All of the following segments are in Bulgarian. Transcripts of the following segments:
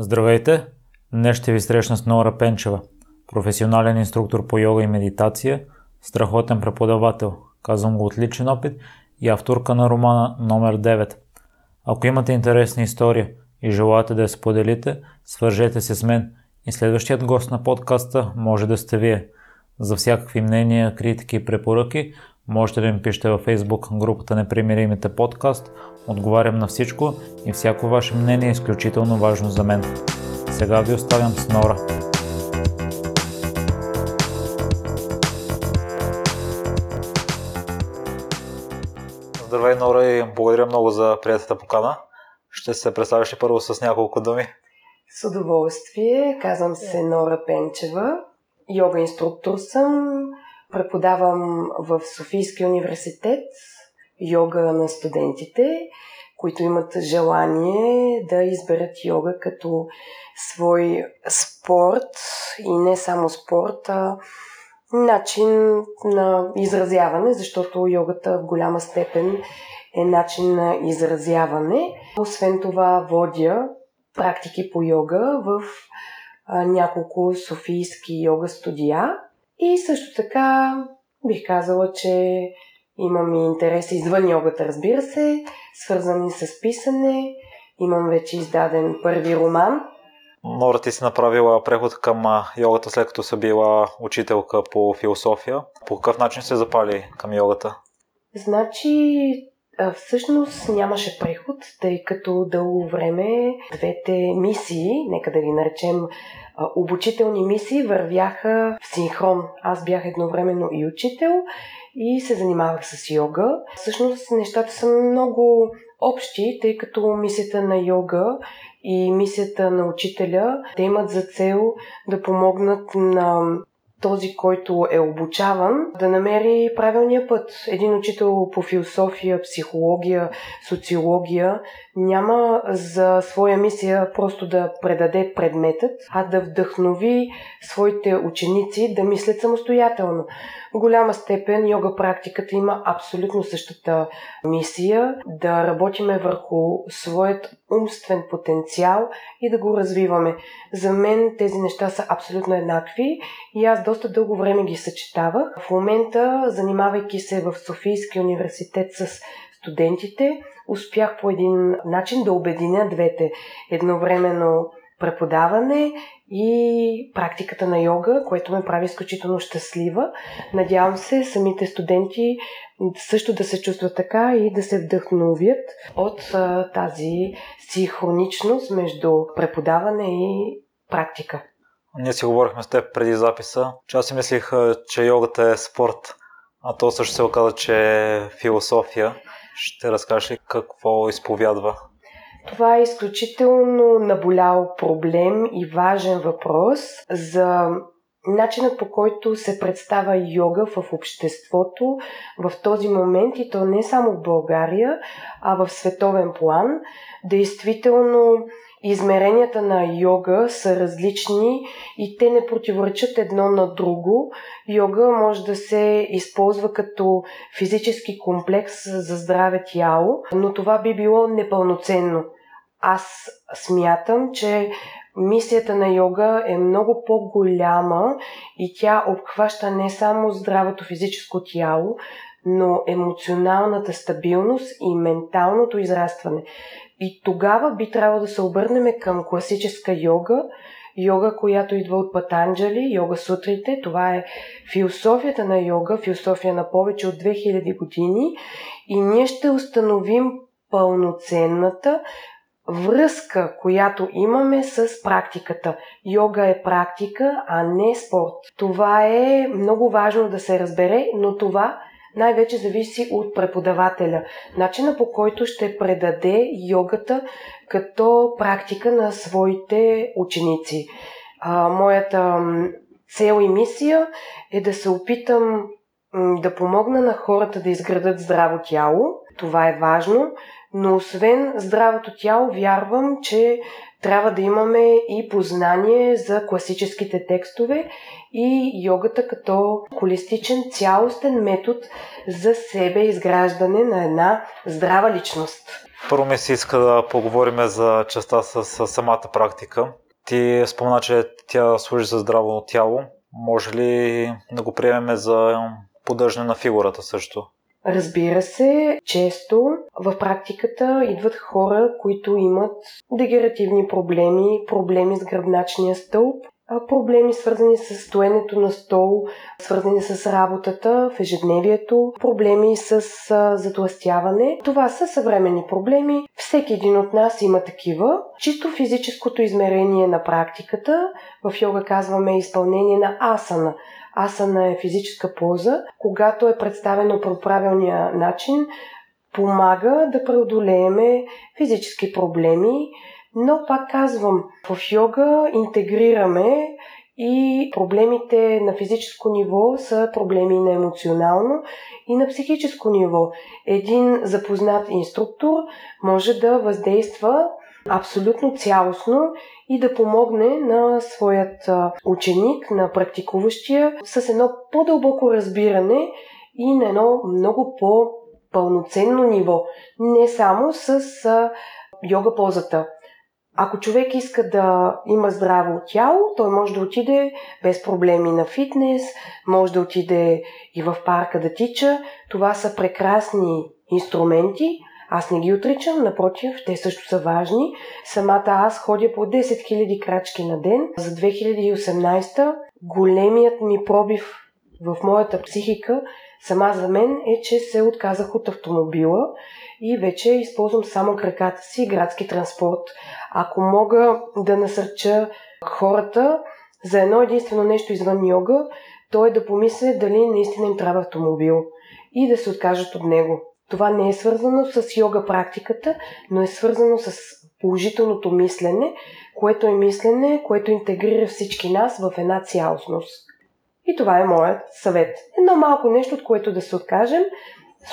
Здравейте! Днес ще ви срещна с Нора Пенчева, професионален инструктор по йога и медитация, страхотен преподавател, казвам го от личен опит и авторка на романа номер 9. Ако имате интересна история и желаете да я споделите, свържете се с мен и следващият гост на подкаста може да сте вие. За всякакви мнения, критики и препоръки можете да ми пишете във Facebook групата Непримиримите подкаст. Отговарям на всичко и всяко ваше мнение е изключително важно за мен. Сега ви оставям с Нора. Здравей, Нора, и благодаря много за приятата покана. Ще се представиш ли първо с няколко думи? С удоволствие. Казвам се Нора Пенчева. Йога инструктор съм. Преподавам в Софийския университет йога на студентите, които имат желание да изберат йога като свой спорт и не само спорт, а начин на изразяване, защото йогата в голяма степен е начин на изразяване. Освен това водя практики по йога в няколко софийски йога студия и също така бих казала, че имам и интереси извън йогата, разбира се, свързани с писане. Имам вече издаден първи роман. Нора, ти си направила преход към йогата след като са била учителка по философия. По какъв начин се запали към йогата? Значи, всъщност нямаше преход, тъй като дълго време двете мисии, нека да ги наречем обучителни мисии, вървяха в синхрон. Аз бях едновременно и учител и се занимавах с йога. Всъщност нещата са много общи, тъй като мисията на йога и мисията на учителя, те имат за цел да помогнат на този, който е обучаван, да намери правилния път. Един учител по философия, психология, социология няма за своя мисия просто да предаде предметът, а да вдъхнови своите ученици да мислят самостоятелно. В голяма степен йога практиката има абсолютно същата мисия да работиме върху своят умствен потенциал и да го развиваме. За мен тези неща са абсолютно еднакви и аз доста дълго време ги съчетавах. В момента, занимавайки се в Софийския университет с студентите, успях по един начин да обединя двете. Едновременно преподаване и практиката на йога, което ме прави изключително щастлива. Надявам се самите студенти също да се чувстват така и да се вдъхновят от тази синхроничност между преподаване и практика. Ние си говорихме с теб преди записа, че аз си мислих, че йогата е спорт, а то също се оказа, че е философия. Ще разкажеш ли какво изповядва? Това е изключително наболял проблем и важен въпрос за начинът по който се представя йога в обществото в този момент и то не само в България, а в световен план. Действително измеренията на йога са различни и те не противоречат едно на друго. Йога може да се използва като физически комплекс за здраве тяло, но това би било непълноценно. Аз смятам, че мисията на йога е много по-голяма и тя обхваща не само здравото физическо тяло, но емоционалната стабилност и менталното израстване. И тогава би трябвало да се обърнем към класическа йога, йога, която идва от Патанджали, йога сутрите. Това е философията на йога, философия на повече от 2000 години. И ние ще установим пълноценната връзка, която имаме с практиката. Йога е практика, а не спорт. Това е много важно да се разбере, но това най-вече зависи от преподавателя. Начина по който ще предаде йогата като практика на своите ученици. А, моята цел и мисия е да се опитам да помогна на хората да изградат здраво тяло. Това е важно, но освен здравото тяло, вярвам, че трябва да имаме и познание за класическите текстове и йогата като холистичен цялостен метод за себе изграждане на една здрава личност. Първо ми се иска да поговорим за частта с, самата практика. Ти спомена, че тя служи за здраво тяло. Може ли да го приемеме за поддържане на фигурата също? Разбира се, често в практиката идват хора, които имат дегеративни проблеми, проблеми с гръбначния стълб, проблеми свързани с стоенето на стол, свързани с работата в ежедневието, проблеми с затластяване. Това са съвременни проблеми. Всеки един от нас има такива. Чисто физическото измерение на практиката, в йога казваме изпълнение на асана. Асана е физическа поза, когато е представено по правилния начин, помага да преодолееме физически проблеми, но пак казвам, в йога интегрираме и проблемите на физическо ниво са проблеми на емоционално и на психическо ниво. Един запознат инструктор може да въздейства абсолютно цялостно и да помогне на своят ученик, на практикуващия, с едно по-дълбоко разбиране и на едно много по-пълноценно ниво. Не само с йога позата. Ако човек иска да има здраво тяло, той може да отиде без проблеми на фитнес, може да отиде и в парка да тича. Това са прекрасни инструменти. Аз не ги отричам, напротив, те също са важни. Самата аз ходя по 10 000 крачки на ден. За 2018 големият ми пробив в моята психика сама за мен е, че се отказах от автомобила и вече използвам само краката си градски транспорт. Ако мога да насърча хората за едно единствено нещо извън йога, то е да помисля дали наистина им трябва автомобил и да се откажат от него. Това не е свързано с йога практиката, но е свързано с положителното мислене, което е мислене, което интегрира всички нас в една цялостност. И това е моят съвет. Едно малко нещо, от което да се откажем,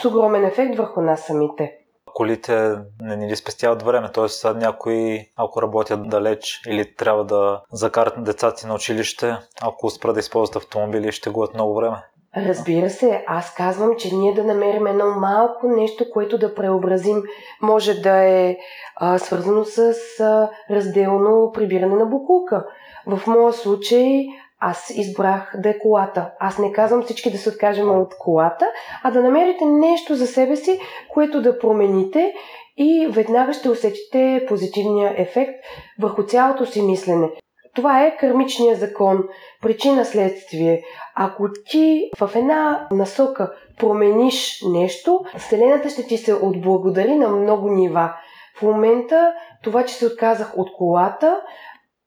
с огромен ефект върху нас самите. Колите не ни ли спестяват време, т.е. някои, ако работят далеч или трябва да закарат децата си на училище, ако спра да използват автомобили, ще губят много време. Разбира се, аз казвам, че ние да намерим едно малко нещо, което да преобразим. Може да е а, свързано с а, разделно прибиране на букулка. В моя случай аз избрах да е колата. Аз не казвам всички да се откажем от колата, а да намерите нещо за себе си, което да промените и веднага ще усетите позитивния ефект върху цялото си мислене. Това е кърмичния закон, причина-следствие. Ако ти в една насока промениш нещо, Вселената ще ти се отблагодари на много нива. В момента това, че се отказах от колата,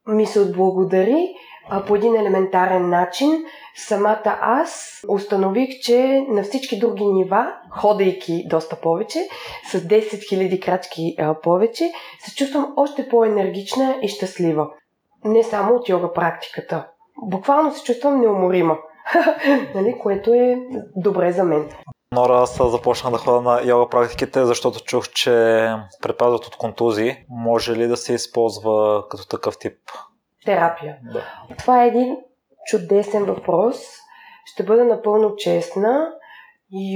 ми се отблагодари а, по един елементарен начин. Самата аз установих, че на всички други нива, ходейки доста повече, с 10 000 крачки повече, се чувствам още по-енергична и щастлива. Не само от йога практиката. Буквално се чувствам неуморима, нали, което е добре за мен. Нора, аз започнах да ходя на йога практиките, защото чух, че предпазват от контузии. Може ли да се използва като такъв тип терапия? Да. Това е един чудесен въпрос. Ще бъда напълно честна.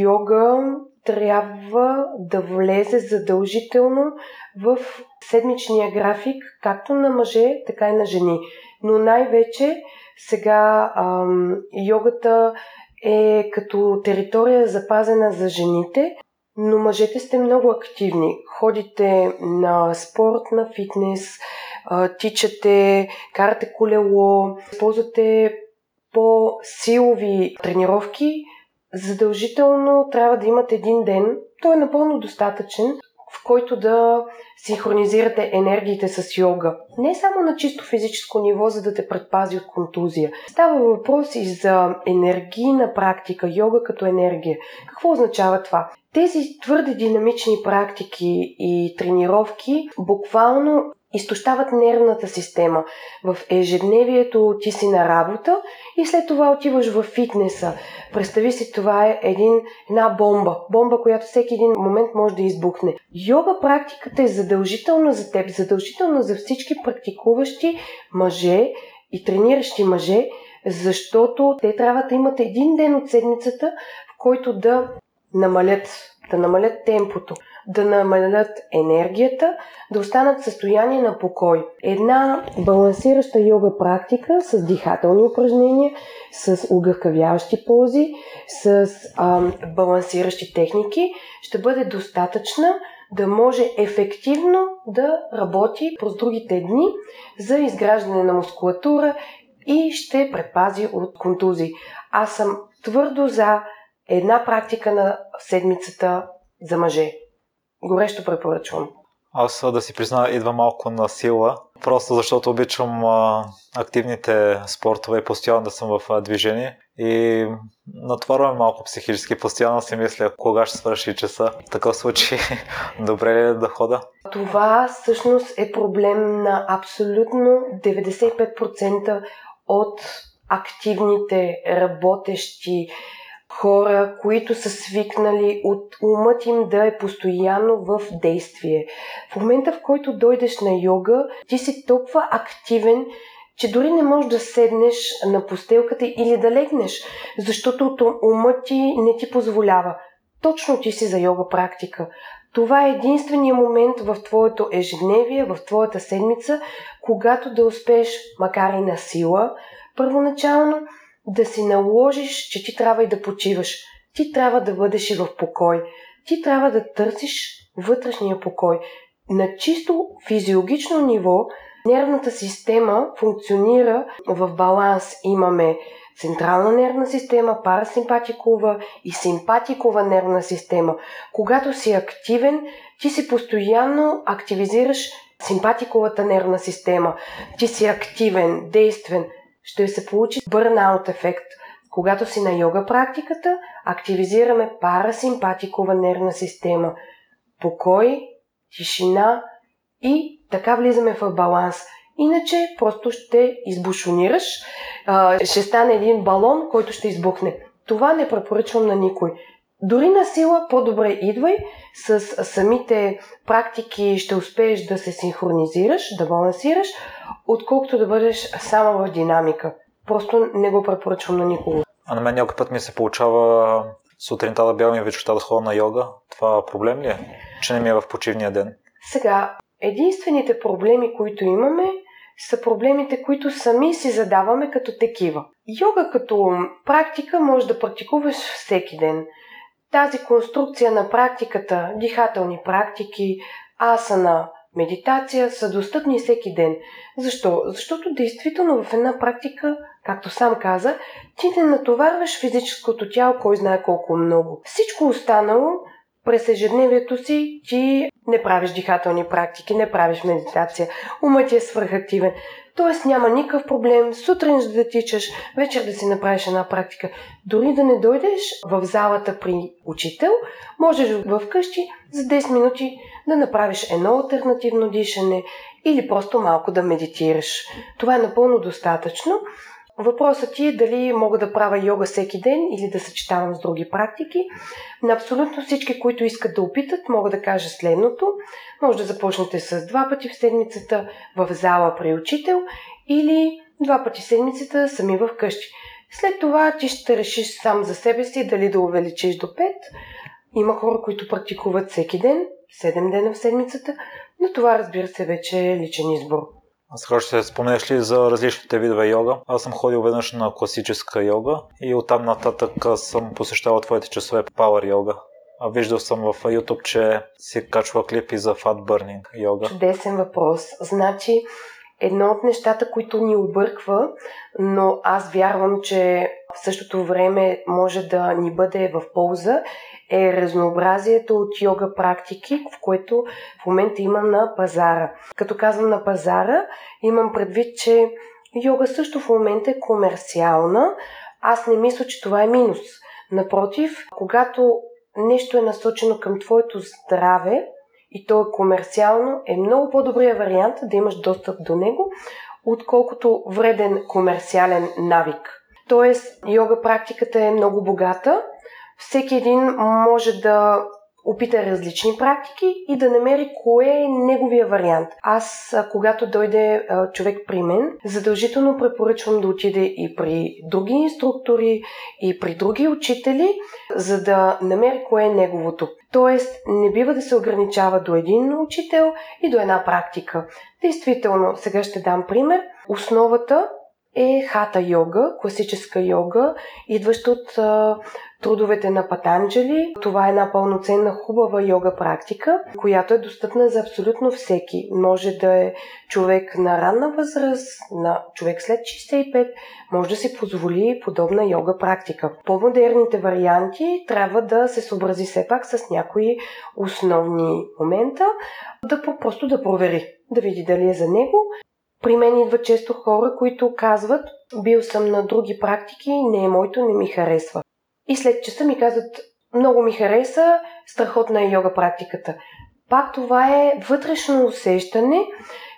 Йога трябва да влезе задължително в седмичния график, както на мъже, така и на жени. Но най-вече сега ам, йогата е като територия запазена за жените, но мъжете сте много активни. Ходите на спорт, на фитнес, тичате, карате колело, използвате по-силови тренировки, задължително трябва да имате един ден, той е напълно достатъчен, в който да синхронизирате енергиите с йога. Не само на чисто физическо ниво, за да те предпази от контузия. Става въпрос и за енергийна практика, йога като енергия. Какво означава това? Тези твърде динамични практики и тренировки буквално изтощават нервната система. В ежедневието ти си на работа и след това отиваш в фитнеса. Представи си, това е един, една бомба. Бомба, която всеки един момент може да избухне. Йога практиката е задължителна за теб, задължителна за всички практикуващи мъже и трениращи мъже, защото те трябва да имат един ден от седмицата, в който да намалят, да намалят темпото. Да намалят енергията, да останат в състояние на покой. Една балансираща йога практика с дихателни упражнения, с огъвкавяващи пози, с а, балансиращи техники ще бъде достатъчна да може ефективно да работи през другите дни за изграждане на мускулатура и ще предпази от контузии. Аз съм твърдо за една практика на седмицата за мъже. Горещо препоръчвам. Аз да си призна, идва малко на сила, просто защото обичам а, активните спортове и постоянно да съм в а, движение и натварваме малко психически. Постоянно си мисля кога ще свърши часа. В такъв случай добре ли е да хода? Това всъщност е проблем на абсолютно 95% от активните, работещи, хора, които са свикнали от умът им да е постоянно в действие. В момента, в който дойдеш на йога, ти си толкова активен, че дори не можеш да седнеш на постелката или да легнеш, защото умът ти не ти позволява. Точно ти си за йога практика. Това е единствения момент в твоето ежедневие, в твоята седмица, когато да успееш, макар и на сила, първоначално да си наложиш, че ти трябва и да почиваш. Ти трябва да бъдеш и в покой. Ти трябва да търсиш вътрешния покой. На чисто физиологично ниво нервната система функционира в баланс. Имаме централна нервна система, парасимпатикова и симпатикова нервна система. Когато си активен, ти си постоянно активизираш симпатиковата нервна система. Ти си активен, действен, ще се получи бърнаут ефект. Когато си на йога практиката, активизираме парасимпатикова нервна система. Покой, тишина и така влизаме в баланс. Иначе просто ще избушонираш, ще стане един балон, който ще избухне. Това не препоръчвам на никой. Дори на сила по-добре идвай, с самите практики ще успееш да се синхронизираш, да балансираш, отколкото да бъдеш само в динамика. Просто не го препоръчвам на никого. А на мен някой път ми се получава сутринта да бягам и вечерта да ходя на йога. Това проблем ли е? Че не ми е в почивния ден? Сега, единствените проблеми, които имаме, са проблемите, които сами си задаваме като такива. Йога като практика може да практикуваш всеки ден. Тази конструкция на практиката, дихателни практики, асана, медитация са достъпни всеки ден. Защо? Защото действително в една практика, както сам каза, ти не натоварваш физическото тяло, кой знае колко много. Всичко останало през ежедневието си ти не правиш дихателни практики, не правиш медитация, умът ти е свърхактивен. Тоест няма никакъв проблем сутрин да тичаш, вечер да си направиш една практика. Дори да не дойдеш в залата при учител, можеш в къщи за 10 минути да направиш едно альтернативно дишане или просто малко да медитираш. Това е напълно достатъчно. Въпросът ти е дали мога да правя йога всеки ден или да съчетавам с други практики. На абсолютно всички, които искат да опитат, мога да кажа следното. Може да започнете с два пъти в седмицата в зала при учител или два пъти в седмицата сами в къщи. След това ти ще решиш сам за себе си дали да увеличиш до 5. Има хора, които практикуват всеки ден, 7 дена в седмицата, но това разбира се вече е личен избор. Сега ще споменеш ли за различните видове йога? Аз съм ходил веднъж на класическа йога и оттам нататък съм посещавал твоите часове Power йога. А виждал съм в YouTube, че си качва клипи за Fat Burning йога. Чудесен въпрос. Значи, едно от нещата, които ни обърква, но аз вярвам, че в същото време може да ни бъде в полза, е разнообразието от йога практики, в което в момента има на пазара. Като казвам на пазара, имам предвид, че йога също в момента е комерциална. Аз не мисля, че това е минус. Напротив, когато нещо е насочено към твоето здраве и то е комерциално, е много по-добрия вариант да имаш достъп до него, отколкото вреден комерциален навик. Тоест, йога практиката е много богата всеки един може да опита различни практики и да намери кое е неговия вариант. Аз, когато дойде човек при мен, задължително препоръчвам да отиде и при други инструктори, и при други учители, за да намери кое е неговото. Тоест, не бива да се ограничава до един учител и до една практика. Действително, сега ще дам пример. Основата е хата йога, класическа йога, идваща от трудовете на Патанджали. Това е една пълноценна хубава йога практика, която е достъпна за абсолютно всеки. Може да е човек на ранна възраст, на човек след 65, може да си позволи подобна йога практика. По-модерните варианти трябва да се съобрази все пак с някои основни момента, да просто да провери, да види дали е за него при мен идват често хора, които казват, бил съм на други практики, не е моето, не ми харесва. И след часа ми казват, много ми хареса, страхотна е йога практиката. Пак това е вътрешно усещане.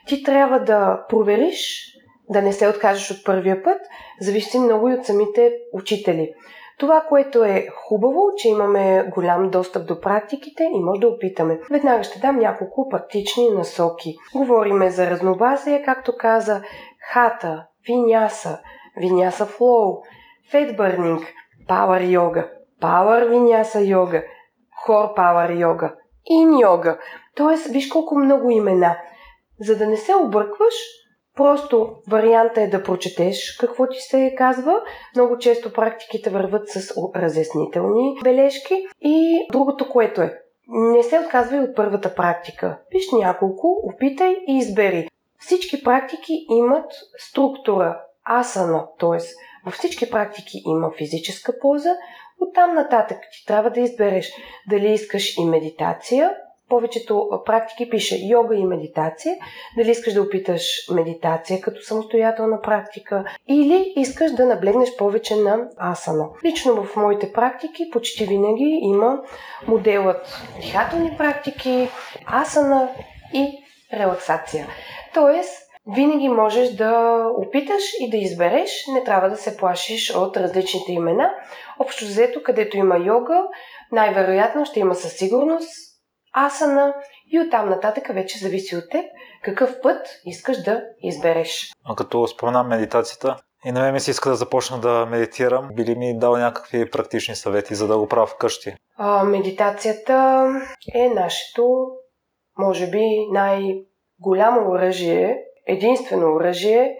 Ти трябва да провериш, да не се откажеш от първия път, зависи много и от самите учители. Това, което е хубаво, че имаме голям достъп до практиките и може да опитаме. Веднага ще дам няколко практични насоки. Говориме за разнообразие, както каза хата, виняса, виняса флоу, фейтбърнинг, пауър йога, пауър виняса йога, хор пауър йога, ин йога. Тоест, виж колко много имена. За да не се объркваш, Просто варианта е да прочетеш какво ти се казва. Много често практиките върват с разяснителни бележки. И другото, което е, не се отказвай от първата практика. Виж няколко, опитай и избери. Всички практики имат структура, асана, т.е. във всички практики има физическа поза. Оттам нататък ти трябва да избереш дали искаш и медитация, повечето практики пише йога и медитация. Дали искаш да опиташ медитация като самостоятелна практика или искаш да наблегнеш повече на асана. Лично в моите практики почти винаги има моделът дихателни практики, асана и релаксация. Тоест, винаги можеш да опиташ и да избереш, не трябва да се плашиш от различните имена. Общо взето, където има йога, най-вероятно ще има със сигурност асана и оттам нататък вече зависи от теб какъв път искаш да избереш. А като споменам медитацията, и на мен ми се иска да започна да медитирам. Били ми дал някакви практични съвети, за да го правя вкъщи? А, медитацията е нашето, може би, най-голямо оръжие, единствено оръжие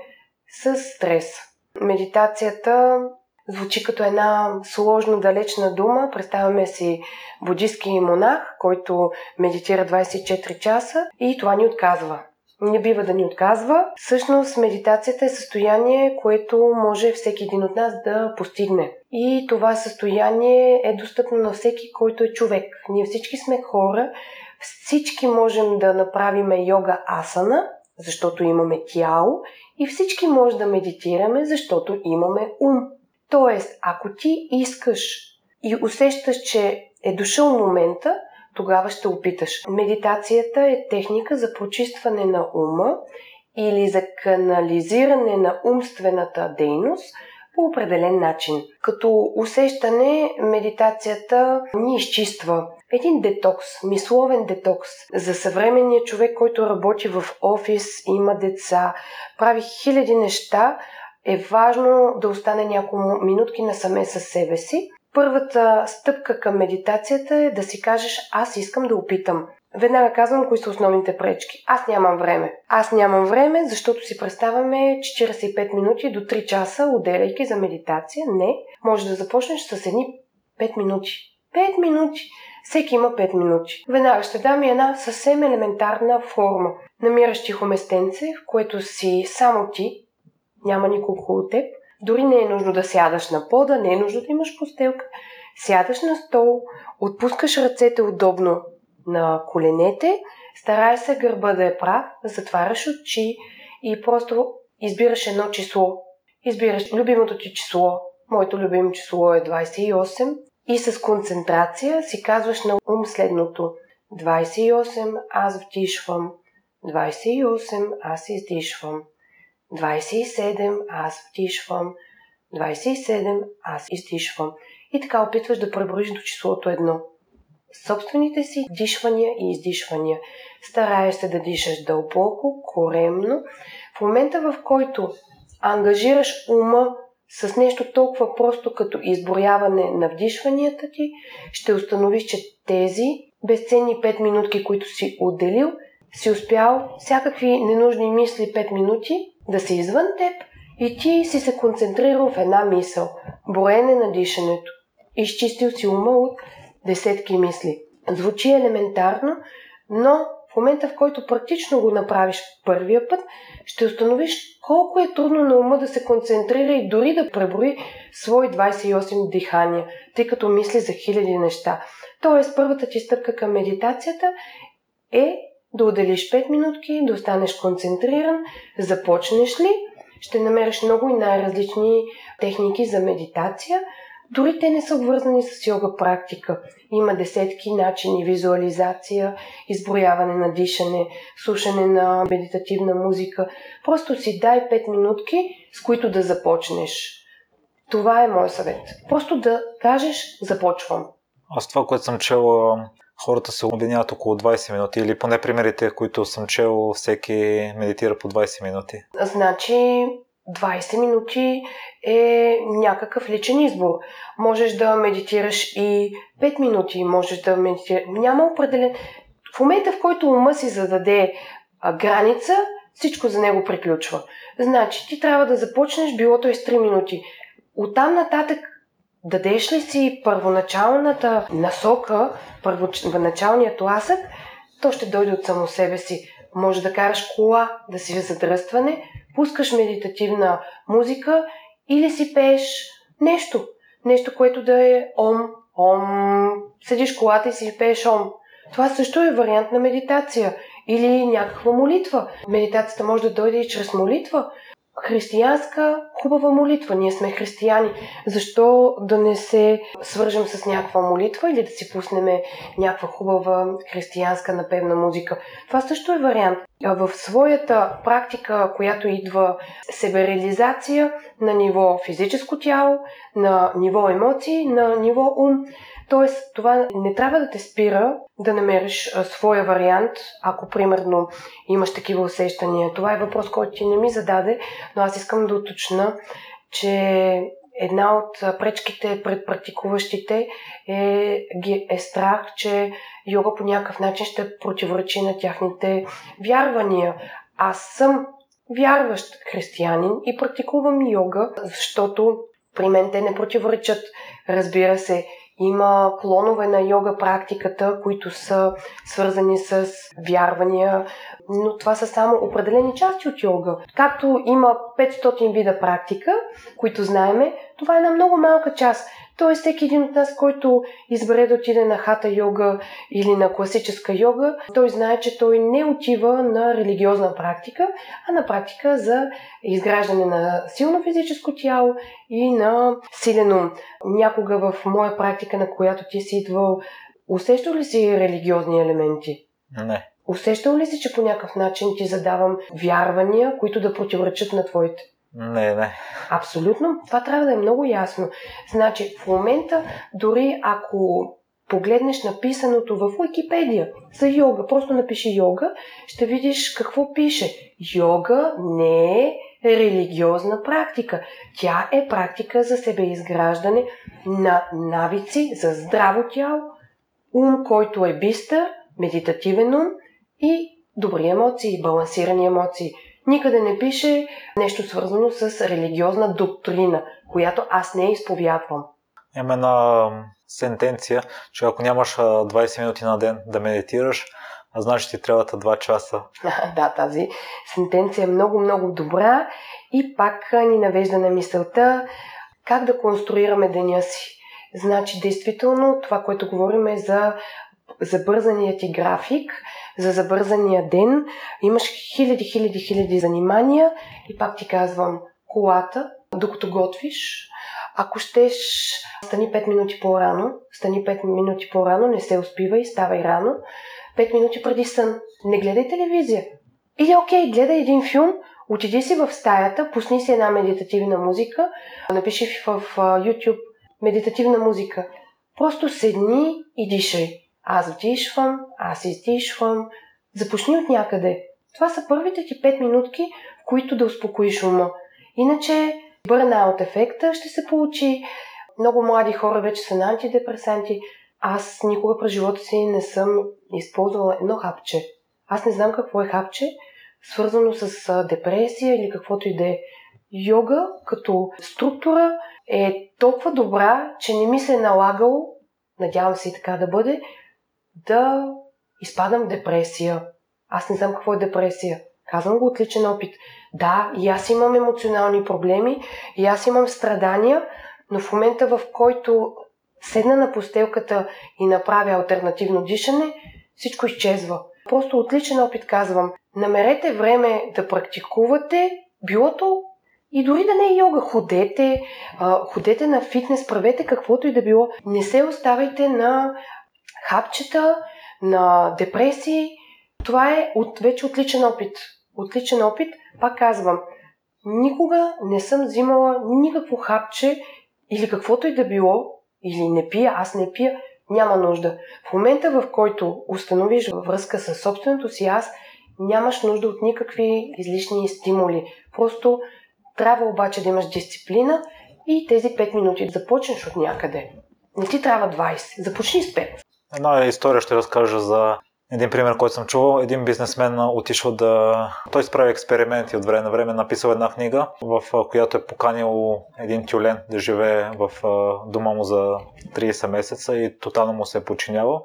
с стрес. Медитацията Звучи като една сложно далечна дума. Представяме си будистски монах, който медитира 24 часа и това ни отказва. Не бива да ни отказва. Всъщност медитацията е състояние, което може всеки един от нас да постигне. И това състояние е достъпно на всеки, който е човек. Ние всички сме хора, всички можем да направим йога асана, защото имаме тяло, и всички може да медитираме, защото имаме ум. Тоест, ако ти искаш и усещаш, че е дошъл момента, тогава ще опиташ. Медитацията е техника за почистване на ума или за канализиране на умствената дейност по определен начин. Като усещане, медитацията ни изчиства. Един детокс, мисловен детокс. За съвременния човек, който работи в офис, има деца, прави хиляди неща, е важно да остане няколко минутки насаме със себе си. Първата стъпка към медитацията е да си кажеш аз искам да опитам. Веднага казвам кои са основните пречки. Аз нямам време. Аз нямам време, защото си представяме 45 минути до 3 часа, отделяйки за медитация. Не, може да започнеш с едни 5 минути. 5 минути. Всеки има 5 минути. Веднага ще дам и една съвсем елементарна форма. Намираш тихоместенце, в което си само ти, няма никой около теб. Дори не е нужно да сядаш на пода, не е нужно да имаш постелка. Сядаш на стол, отпускаш ръцете удобно на коленете, старай се гърба да е прав, затваряш очи и просто избираш едно число. Избираш любимото ти число. Моето любимо число е 28 и с концентрация си казваш на ум следното. 28 аз вдишвам. 28 аз издишвам. 27, аз вдишвам. 27, аз издишвам. И така опитваш да преброиш до числото едно. Собствените си дишвания и издишвания. Стараеш се да дишаш дълбоко, коремно. В момента в който ангажираш ума с нещо толкова просто като изброяване на вдишванията ти, ще установиш, че тези безценни 5 минутки, които си отделил, си успял всякакви ненужни мисли 5 минути да са извън теб и ти си се концентрирал в една мисъл – броене на дишането. Изчистил си ума от десетки мисли. Звучи елементарно, но в момента, в който практично го направиш първия път, ще установиш колко е трудно на ума да се концентрира и дори да преброи свои 28 дихания, тъй като мисли за хиляди неща. Тоест, първата ти стъпка към медитацията е да отделиш 5 минутки, да останеш концентриран. Започнеш ли, ще намериш много и най-различни техники за медитация – дори те не са обвързани с йога практика. Има десетки начини визуализация, изброяване на дишане, слушане на медитативна музика. Просто си дай 5 минутки, с които да започнеш. Това е мой съвет. Просто да кажеш започвам. Аз това, което съм чел, хората се обвиняват около 20 минути или поне примерите, които съм чел, всеки медитира по 20 минути. Значи 20 минути е някакъв личен избор. Можеш да медитираш и 5 минути, можеш да медитираш. Няма определен. В момента, в който ума си зададе граница, всичко за него приключва. Значи, ти трябва да започнеш, билото е с 3 минути. Оттам нататък дадеш ли си първоначалната насока, първоначалният тласък, то ще дойде от само себе си. Може да караш кола, да си задръстване, пускаш медитативна музика или си пееш нещо. Нещо, което да е ом, ом. Седиш колата и си пееш ом. Това също е вариант на медитация. Или някаква молитва. Медитацията може да дойде и чрез молитва християнска хубава молитва. Ние сме християни. Защо да не се свържем с някаква молитва или да си пуснем някаква хубава християнска напевна музика? Това също е вариант. В своята практика, която идва себереализация на ниво физическо тяло, на ниво емоции, на ниво ум, Тоест, това не трябва да те спира да намериш своя вариант, ако примерно имаш такива усещания. Това е въпрос, който ти не ми зададе, но аз искам да уточна, че една от пречките пред практикуващите е, е страх, че йога по някакъв начин ще противоречи на тяхните вярвания. Аз съм вярващ християнин и практикувам йога, защото при мен те не противоречат. Разбира се, има клонове на йога практиката, които са свързани с вярвания, но това са само определени части от йога. Както има 500 вида практика, които знаеме, това е една много малка част. Тоест, всеки един от нас, който избере да отиде на хата йога или на класическа йога, той знае, че той не отива на религиозна практика, а на практика за изграждане на силно физическо тяло и на силен ум. Някога в моя практика, на която ти си идвал, усещал ли си религиозни елементи? Не. Усещал ли си, че по някакъв начин ти задавам вярвания, които да противоречат на твоите? Не, не. Абсолютно. Това трябва да е много ясно. Значи, в момента, дори ако погледнеш написаното в Википедия за йога, просто напиши йога, ще видиш какво пише. Йога не е религиозна практика. Тя е практика за себеизграждане на навици за здраво тяло, ум, който е бистър, медитативен ум и добри емоции, балансирани емоции. Никъде не пише нещо свързано с религиозна доктрина, която аз не изповядвам. Има една сентенция, че ако нямаш 20 минути на ден да медитираш, а значи ти трябват 2 часа. да, тази сентенция е много, много добра и пак ни навежда на мисълта как да конструираме деня си. Значи, действително, това, което говорим е за забързаният ти график, за забързания ден. Имаш хиляди, хиляди, хиляди занимания и пак ти казвам, колата, докато готвиш, ако щеш, стани 5 минути по-рано, стани 5 минути по-рано, не се успивай, ставай рано, 5 минути преди сън. Не гледай телевизия. Или окей, гледай един филм, отиди си в стаята, пусни си една медитативна музика, напиши в, YouTube медитативна музика. Просто седни и дишай. Аз вдишвам, аз издишвам. Започни от някъде. Това са първите ти 5 минутки, в които да успокоиш ума. Иначе бърнаут ефекта ще се получи. Много млади хора вече са на антидепресанти. Аз никога през живота си не съм използвала едно хапче. Аз не знам какво е хапче, свързано с депресия или каквото и да е. Йога като структура е толкова добра, че не ми се е налагало, надявам се и така да бъде, да изпадам в депресия. Аз не знам какво е депресия. Казвам го отличен опит. Да, и аз имам емоционални проблеми, и аз имам страдания, но в момента в който седна на постелката и направя альтернативно дишане, всичко изчезва. Просто отличен опит казвам. Намерете време да практикувате билото и дори да не е йога, ходете, ходете на фитнес, правете каквото и да било. Не се оставайте на хапчета, на депресии. Това е от, вече отличен опит. Отличен опит, пак казвам, никога не съм взимала никакво хапче или каквото и да било, или не пия, аз не пия, няма нужда. В момента, в който установиш връзка с собственото си аз, нямаш нужда от никакви излишни стимули. Просто трябва обаче да имаш дисциплина и тези 5 минути да започнеш от някъде. Не ти трябва 20, започни с 5. Една история ще разкажа за един пример, който съм чувал, един бизнесмен отишъл да... Той справи експерименти от време на време, написал една книга, в която е поканил един тюлен да живее в дома му за 30 месеца и тотално му се е подчинявал.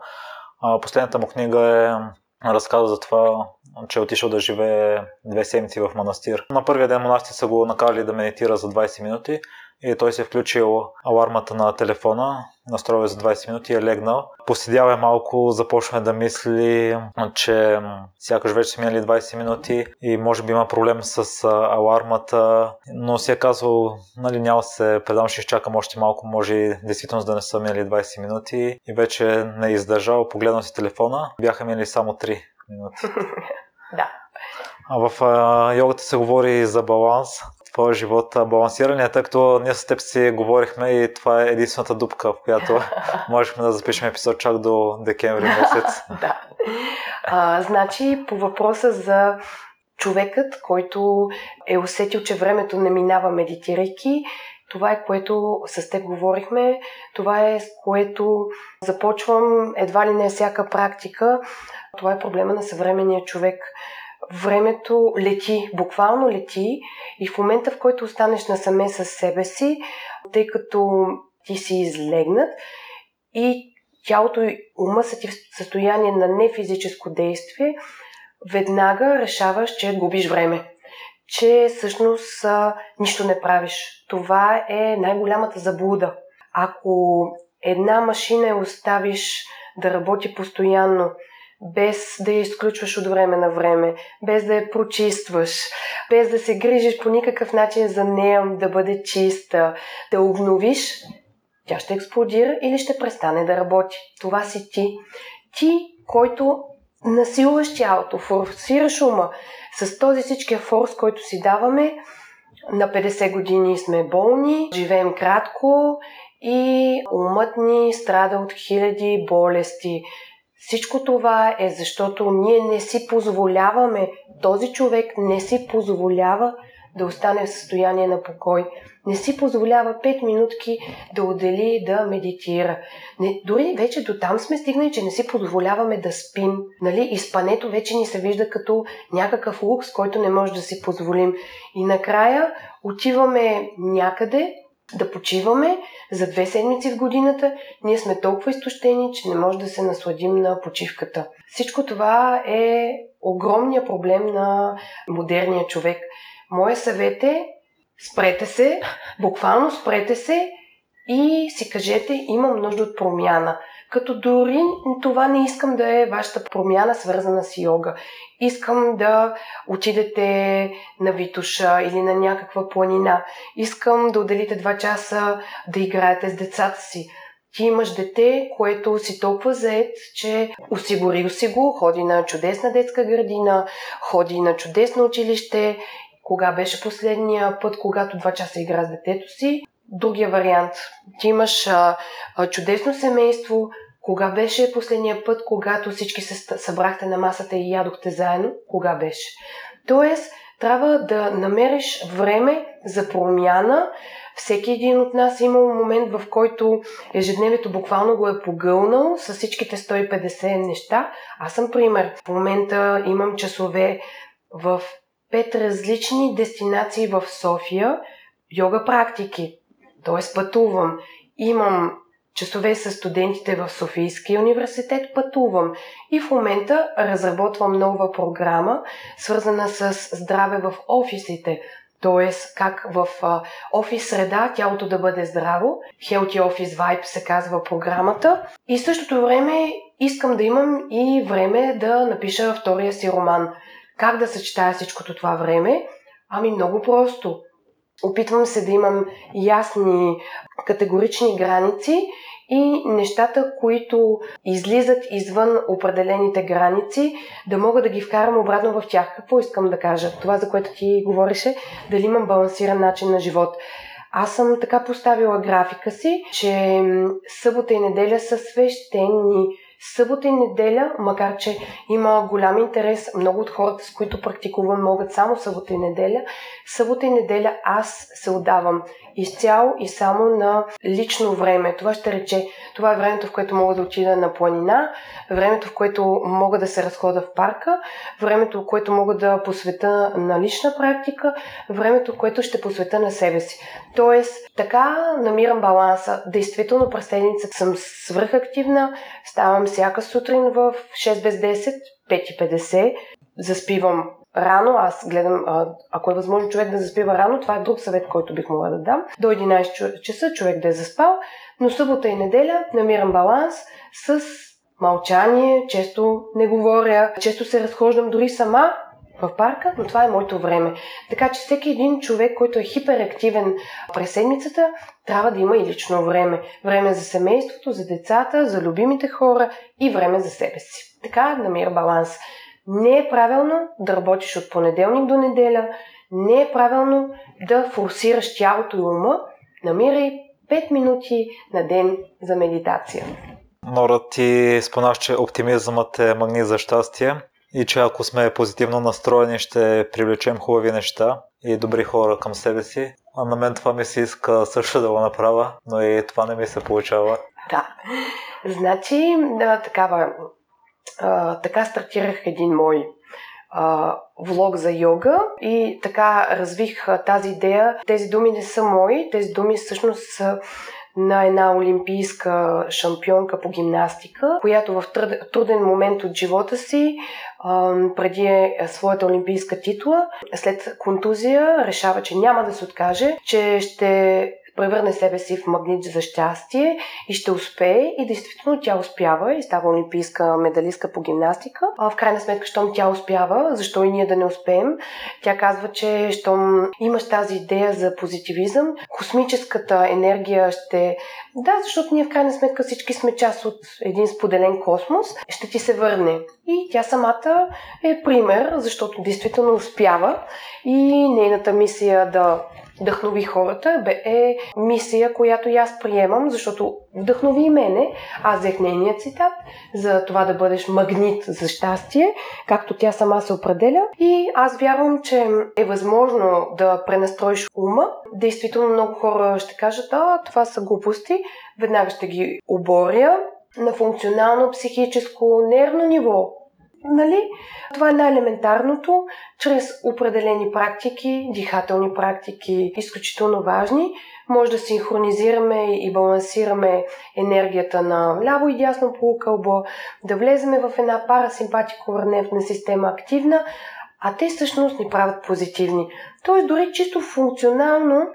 Последната му книга е разказва за това, че е отишъл да живее две седмици в манастир. На първия ден монахите са го накарали да медитира за 20 минути и той се е включил алармата на телефона, настроил за 20 минути и е легнал. Поседял е малко, започва да мисли, че сякаш вече са минали 20 минути и може би има проблем с алармата, но си е казал, нали няма се, предам ще изчакам още малко, може действително да не са минали 20 минути и вече не е издържал, погледнал си телефона, бяха минали само 3 минути. да. А в а, йогата се говори за баланс твоя живот балансиране, тъй като ние с теб си говорихме и това е единствената дупка, в която можехме да запишем епизод чак до декември месец. да. А, значи, по въпроса за човекът, който е усетил, че времето не минава медитирайки, това е което с теб говорихме, това е с което започвам едва ли не всяка практика. Това е проблема на съвременния човек времето лети, буквално лети и в момента, в който останеш насаме с себе си, тъй като ти си излегнат и тялото и ума са ти в състояние на нефизическо действие, веднага решаваш, че губиш време. Че всъщност а, нищо не правиш. Това е най-голямата заблуда. Ако една машина оставиш да работи постоянно без да я изключваш от време на време, без да я прочистваш, без да се грижиш по никакъв начин за нея да бъде чиста, да обновиш, тя ще експлодира или ще престане да работи. Това си ти. Ти, който насилваш тялото, форсираш ума с този всичкия форс, който си даваме. На 50 години сме болни, живеем кратко и умът ни страда от хиляди болести. Всичко това е защото ние не си позволяваме, този човек не си позволява да остане в състояние на покой. Не си позволява 5 минутки да отдели да медитира. Не, дори вече до там сме стигнали, че не си позволяваме да спим. Нали? И спането вече ни се вижда като някакъв лукс, който не може да си позволим. И накрая отиваме някъде, да почиваме за две седмици в годината, ние сме толкова изтощени, че не може да се насладим на почивката. Всичко това е огромният проблем на модерния човек. Моя съвет е спрете се, буквално спрете се и си кажете имам нужда от промяна. Като дори това не искам да е вашата промяна свързана с йога. Искам да отидете на Витуша или на някаква планина. Искам да отделите два часа да играете с децата си. Ти имаш дете, което си толкова заед, че осигурил си го, ходи на чудесна детска градина, ходи на чудесно училище. Кога беше последния път, когато два часа игра с детето си? Другия вариант. Ти имаш а, а, чудесно семейство. Кога беше последния път, когато всички се събрахте на масата и ядохте заедно? Кога беше? Тоест, Трябва да намериш време за промяна. Всеки един от нас е имал момент, в който ежедневието буквално го е погълнал с всичките 150 неща. Аз съм пример. В момента имам часове в пет различни дестинации в София, йога практики, т.е. пътувам. Имам часове с студентите в Софийския университет, пътувам и в момента разработвам нова програма, свързана с здраве в офисите. т.е. как в офис среда тялото да бъде здраво. Healthy Office Vibe се казва програмата. И същото време искам да имам и време да напиша втория си роман. Как да съчетая всичкото това време? Ами много просто. Опитвам се да имам ясни, категорични граници и нещата, които излизат извън определените граници, да мога да ги вкарам обратно в тях. Какво искам да кажа? Това, за което ти говореше, дали имам балансиран начин на живот. Аз съм така поставила графика си, че събота и неделя са свещени събота и неделя, макар че има голям интерес, много от хората, с които практикувам, могат само събота и неделя. Събота и неделя аз се отдавам изцяло и само на лично време. Това ще рече, това е времето, в което мога да отида на планина, времето, в което мога да се разхода в парка, времето, в което мога да посвета на лична практика, времето, което ще посвета на себе си. Тоест, така намирам баланса. Действително, през седмица съм свръхактивна, ставам всяка сутрин в 6 без 10, 5.50, заспивам рано, аз гледам, ако е възможно човек да заспива рано, това е друг съвет, който бих могла да дам. До 11 часа човек да е заспал, но събота и неделя намирам баланс с мълчание, често не говоря, често се разхождам дори сама в парка, но това е моето време. Така че всеки един човек, който е хиперактивен през седмицата, трябва да има и лично време. Време за семейството, за децата, за любимите хора и време за себе си. Така намира баланс. Не е правилно да работиш от понеделник до неделя, не е правилно да форсираш тялото и ума. Намирай 5 минути на ден за медитация. Нора, ти споменаш, че оптимизмът е магнит за щастие и че ако сме позитивно настроени, ще привлечем хубави неща и добри хора към себе си. А на мен това ми се иска също да го направя, но и това не ми се получава. Да. Значи, да, такава а, така стартирах един мой а, влог за йога и така развих а, тази идея. Тези думи не са мои, тези думи всъщност са на една олимпийска шампионка по гимнастика, която в труден момент от живота си, преди е своята олимпийска титла, след контузия, решава, че няма да се откаже, че ще превърне себе си в магнит за щастие и ще успее и действително тя успява и става олимпийска медалистка по гимнастика. А в крайна сметка, щом тя успява, защо и ние да не успеем? Тя казва, че щом имаш тази идея за позитивизъм, космическата енергия ще... Да, защото ние в крайна сметка всички сме част от един споделен космос, ще ти се върне. И тя самата е пример, защото действително успява и нейната мисия да вдъхнови хората бе, е мисия, която и аз приемам, защото вдъхнови и мене. Аз взех нейния цитат за това да бъдеш магнит за щастие, както тя сама се определя. И аз вярвам, че е възможно да пренастроиш ума. Действително много хора ще кажат, а, това са глупости. Веднага ще ги оборя на функционално, психическо, нервно ниво Нали? Това е най-елементарното, чрез определени практики, дихателни практики, изключително важни, може да синхронизираме и балансираме енергията на ляво и дясно полукълбо, да влеземе в една парасимпатико-нервна система активна, а те всъщност ни правят позитивни. Тоест дори чисто функционално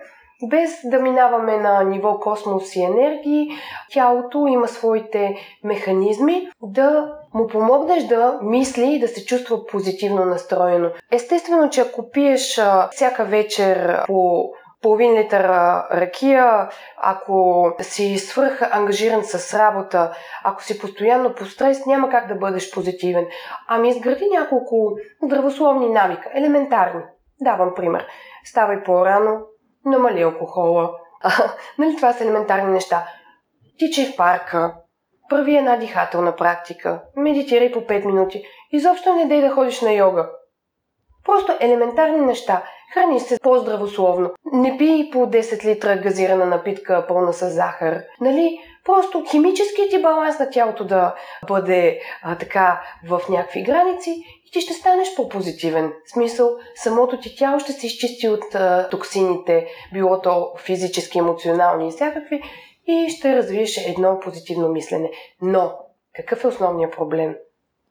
без да минаваме на ниво космос и енергии, тялото има своите механизми да му помогнеш да мисли и да се чувства позитивно настроено. Естествено, че ако пиеш всяка вечер по половин литър ракия, ако си свръх ангажиран с работа, ако си постоянно по стрес, няма как да бъдеш позитивен. Ами изгради няколко здравословни навика, елементарни. Давам пример. Ставай по-рано, намали алкохола. А, нали това са елементарни неща. Тичай в парка, прави една дихателна практика, медитирай по 5 минути. Изобщо не дей да ходиш на йога. Просто елементарни неща. Храни се по-здравословно. Не пий по 10 литра газирана напитка пълна с захар. Нали? Просто химическият ти баланс на тялото да бъде а, така в някакви граници и ти ще станеш по-позитивен. В смисъл, самото ти тяло ще се изчисти от а, токсините, било то физически, емоционални и всякакви, и ще развиеш едно позитивно мислене. Но, какъв е основният проблем?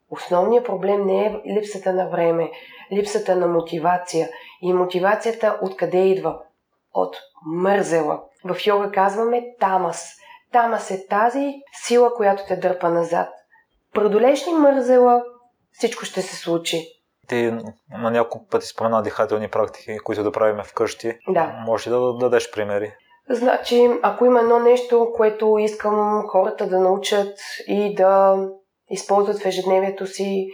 Основният проблем не е липсата на време, липсата на мотивация. И мотивацията откъде идва? От мързела. В йога казваме тамас. Тамас е тази сила, която те дърпа назад. Продолеш ли мързела, всичко ще се случи. Ти на няколко пъти спомена дихателни практики, които да правим вкъщи. Да. Може ли да дадеш примери? Значи, ако има едно нещо, което искам хората да научат и да използват в ежедневието си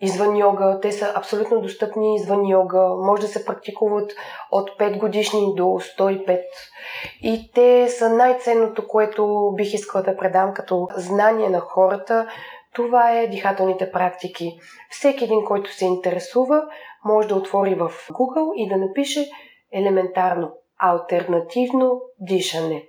извън йога, те са абсолютно достъпни извън йога, може да се практикуват от 5 годишни до 105 и те са най-ценното, което бих искала да предам като знание на хората, това е дихателните практики. Всеки един, който се интересува, може да отвори в Google и да напише елементарно альтернативно дишане.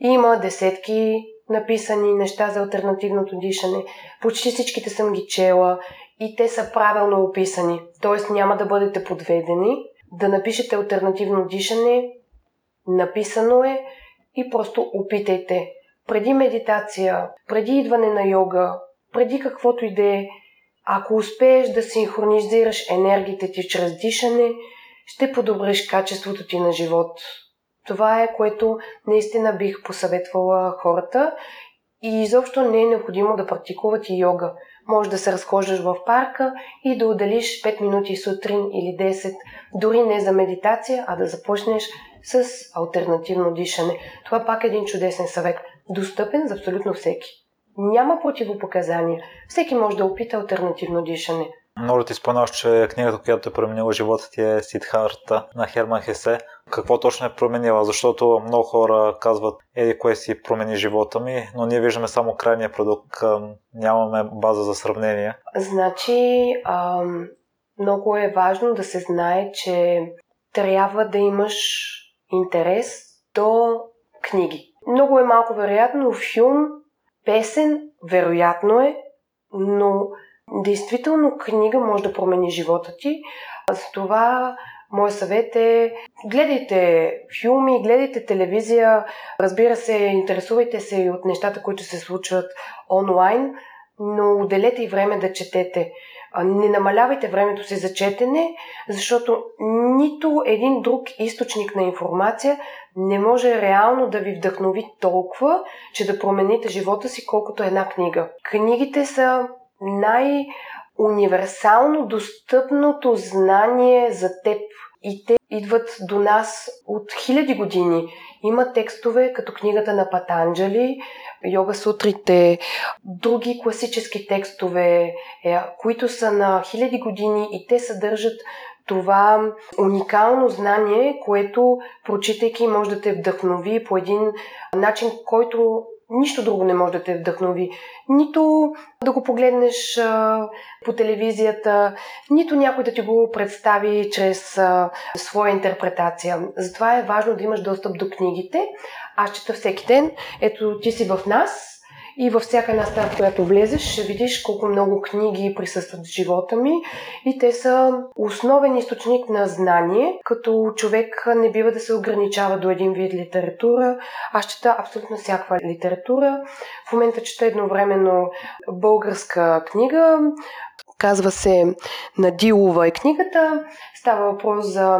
Има десетки написани неща за альтернативното дишане. Почти всичките съм ги чела и те са правилно описани. Т.е. няма да бъдете подведени. Да напишете альтернативно дишане, написано е и просто опитайте. Преди медитация, преди идване на йога, преди каквото и да е, ако успееш да синхронизираш енергиите ти чрез дишане, ще подобриш качеството ти на живот. Това е което наистина бих посъветвала хората и изобщо не е необходимо да практикуват и йога. Може да се разхождаш в парка и да отделиш 5 минути сутрин или 10, дори не за медитация, а да започнеш с альтернативно дишане. Това пак е един чудесен съвет, достъпен за абсолютно всеки. Няма противопоказания. Всеки може да опита альтернативно дишане. Много ти споменаш, че книгата, която е променила живота ти е Сидхарта на Херман Хесе. Какво точно е променила? Защото много хора казват, еди кое си промени живота ми, но ние виждаме само крайния продукт, нямаме база за сравнение. Значи, ам, много е важно да се знае, че трябва да имаш интерес до книги. Много е малко вероятно филм, песен, вероятно е, но Действително книга може да промени живота ти. Затова Моят съвет е гледайте филми, гледайте телевизия, разбира се, интересувайте се и от нещата, които се случват онлайн, но отделете и време да четете. Не намалявайте времето си за четене, защото нито един друг източник на информация не може реално да ви вдъхнови толкова, че да промените живота си, колкото една книга. Книгите са най- универсално достъпното знание за теб. И те идват до нас от хиляди години. Има текстове като книгата на Патанджали, Йога Сутрите, други класически текстове, е, които са на хиляди години и те съдържат това уникално знание, което, прочитайки, може да те вдъхнови по един начин, който Нищо друго не може да те вдъхнови. Нито да го погледнеш а, по телевизията, нито някой да ти го представи чрез а, своя интерпретация. Затова е важно да имаш достъп до книгите. Аз чета всеки ден. Ето, ти си в нас, и във всяка една стая, в която влезеш, ще видиш колко много книги присъстват в живота ми и те са основен източник на знание, като човек не бива да се ограничава до един вид литература. Аз чета абсолютно всякаква литература. В момента чета едновременно българска книга, казва се Надилова е книгата. Става въпрос за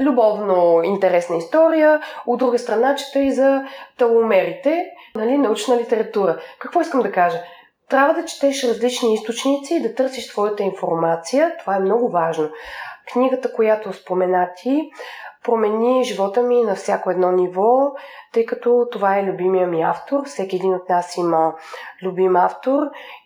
любовно интересна история. От друга страна чета и за таломерите, нали, научна литература. Какво искам да кажа? Трябва да четеш различни източници и да търсиш своята информация. Това е много важно. Книгата, която спомена ти, промени живота ми на всяко едно ниво, тъй като това е любимия ми автор. Всеки един от нас има любим автор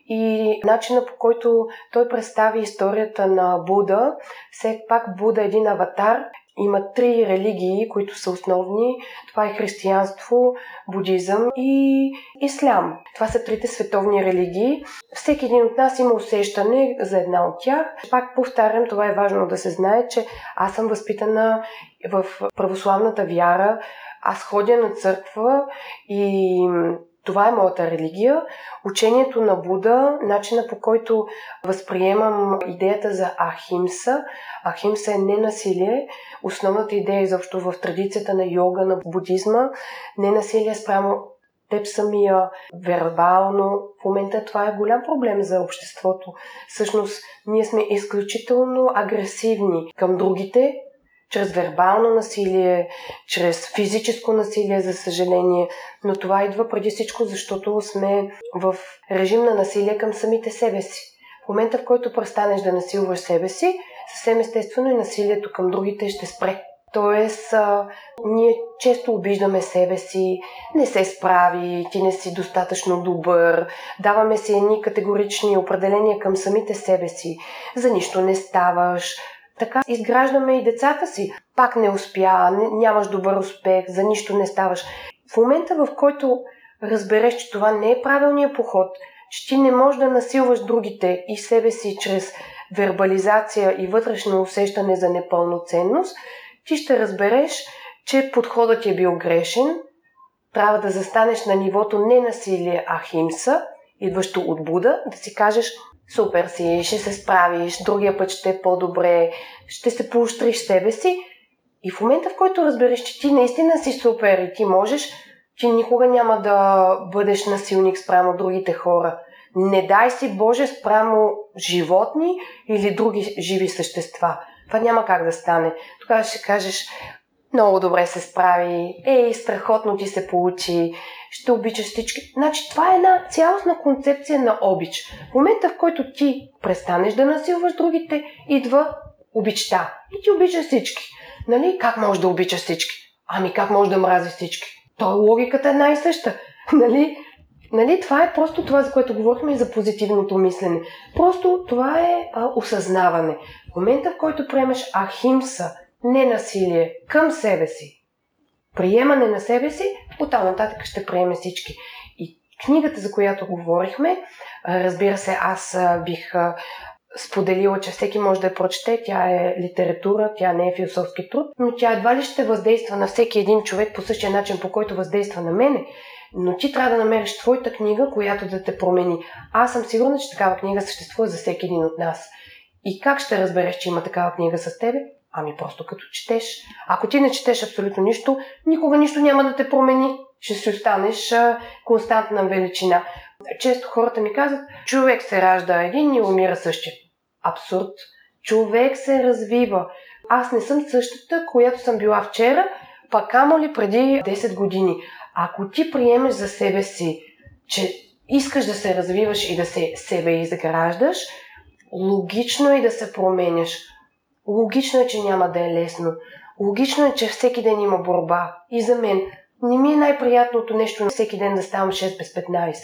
и начина по който той представи историята на Буда, все пак Буда е един аватар има три религии, които са основни. Това е християнство, будизъм и ислям. Това са трите световни религии. Всеки един от нас има усещане за една от тях. Пак повтарям, това е важно да се знае, че аз съм възпитана в православната вяра. Аз ходя на църква и това е моята религия. Учението на Буда, начина по който възприемам идеята за Ахимса. Ахимса е ненасилие. Основната идея изобщо в традицията на йога, на будизма. Ненасилие спрямо теб самия, вербално. В момента това е голям проблем за обществото. Всъщност, ние сме изключително агресивни към другите, чрез вербално насилие, чрез физическо насилие, за съжаление, но това идва преди всичко, защото сме в режим на насилие към самите себе си. В момента, в който престанеш да насилваш себе си, съвсем естествено и насилието към другите ще спре. Тоест, а, ние често обиждаме себе си, не се справи, ти не си достатъчно добър, даваме си едни категорични определения към самите себе си, за нищо не ставаш, така изграждаме и децата си. Пак не успя, нямаш добър успех, за нищо не ставаш. В момента, в който разбереш, че това не е правилният подход, че ти не можеш да насилваш другите и себе си чрез вербализация и вътрешно усещане за непълноценност, ти ще разбереш, че подходът е бил грешен, трябва да застанеш на нивото не насилие, а химса, идващо от Буда, да си кажеш супер си, ще се справиш, другия път ще е по-добре, ще се поощриш себе си. И в момента, в който разбереш, че ти наистина си супер и ти можеш, ти никога няма да бъдеш насилник спрямо другите хора. Не дай си Боже спрямо животни или други живи същества. Това няма как да стане. Тогава ще кажеш, много добре се справи, ей, страхотно ти се получи, ще обичаш всички. Значи това е една цялостна концепция на обич. В момента, в който ти престанеш да насилваш другите, идва обичта. И ти обичаш всички. Нали? Как можеш да обичаш всички? Ами как можеш да мрази всички? То логиката е една и съща. Нали? Нали, това е просто това, за което говорихме и за позитивното мислене. Просто това е а, осъзнаване. В момента, в който приемеш ахимса, не насилие към себе си, приемане на себе си, оттам нататък ще приеме всички. И книгата, за която говорихме, разбира се, аз бих споделила, че всеки може да я прочете. Тя е литература, тя не е философски труд, но тя едва ли ще въздейства на всеки един човек по същия начин, по който въздейства на мене. Но ти трябва да намериш твоята книга, която да те промени. Аз съм сигурна, че такава книга съществува за всеки един от нас. И как ще разбереш, че има такава книга с тебе? Ами просто като четеш. Ако ти не четеш абсолютно нищо, никога нищо няма да те промени. Ще си останеш константна величина. Често хората ми казват, човек се ражда един и умира същия. Абсурд. Човек се развива. Аз не съм същата, която съм била вчера, пък камо ли преди 10 години. Ако ти приемеш за себе си, че искаш да се развиваш и да се себе изграждаш, логично е да се променяш. Логично е, че няма да е лесно. Логично е, че всеки ден има борба. И за мен не ми е най-приятното нещо на всеки ден да ставам 6 без 15.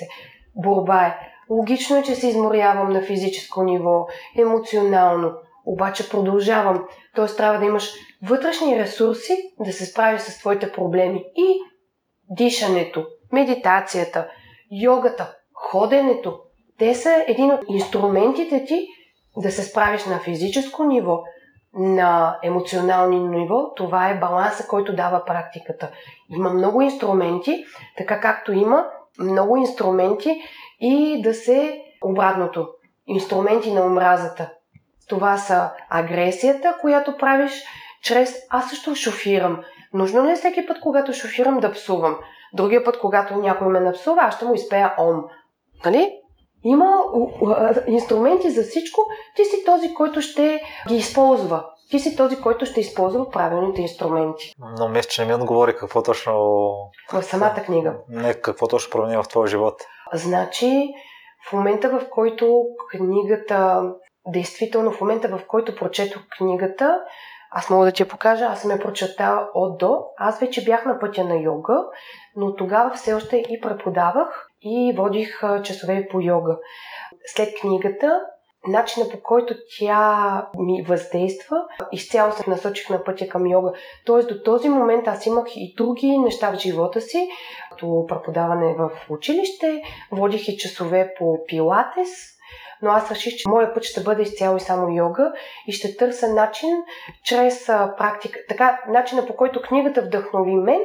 Борба е. Логично е, че се изморявам на физическо ниво, емоционално. Обаче продължавам. Тоест трябва да имаш вътрешни ресурси да се справиш с твоите проблеми. И дишането, медитацията, йогата, ходенето. Те са един от инструментите ти да се справиш на физическо ниво, на емоционално ниво, това е баланса, който дава практиката. Има много инструменти, така както има много инструменти и да се обратното. Инструменти на омразата. Това са агресията, която правиш чрез... Аз също шофирам. Нужно ли е всеки път, когато шофирам, да псувам? Другия път, когато някой ме напсува, аз ще му изпея ом. Нали? Има инструменти за всичко. Ти си този, който ще ги използва. Ти си този, който ще използва правилните инструменти. Но мисля, че не ми отговори какво точно... В самата книга. Не, какво точно промени в твоя живот. Значи, в момента в който книгата... Действително, в момента в който прочетох книгата, аз мога да ти я покажа, аз съм я прочетала от до. Аз вече бях на пътя на йога, но тогава все още и преподавах и водих часове по йога. След книгата начина по който тя ми въздейства, изцяло се насочих на пътя към йога. Тоест до този момент аз имах и други неща в живота си, като преподаване в училище, водих и часове по пилатес, но аз реших, че моят път ще бъде изцяло и само йога и ще търся начин чрез практика, така начина по който книгата вдъхнови мен,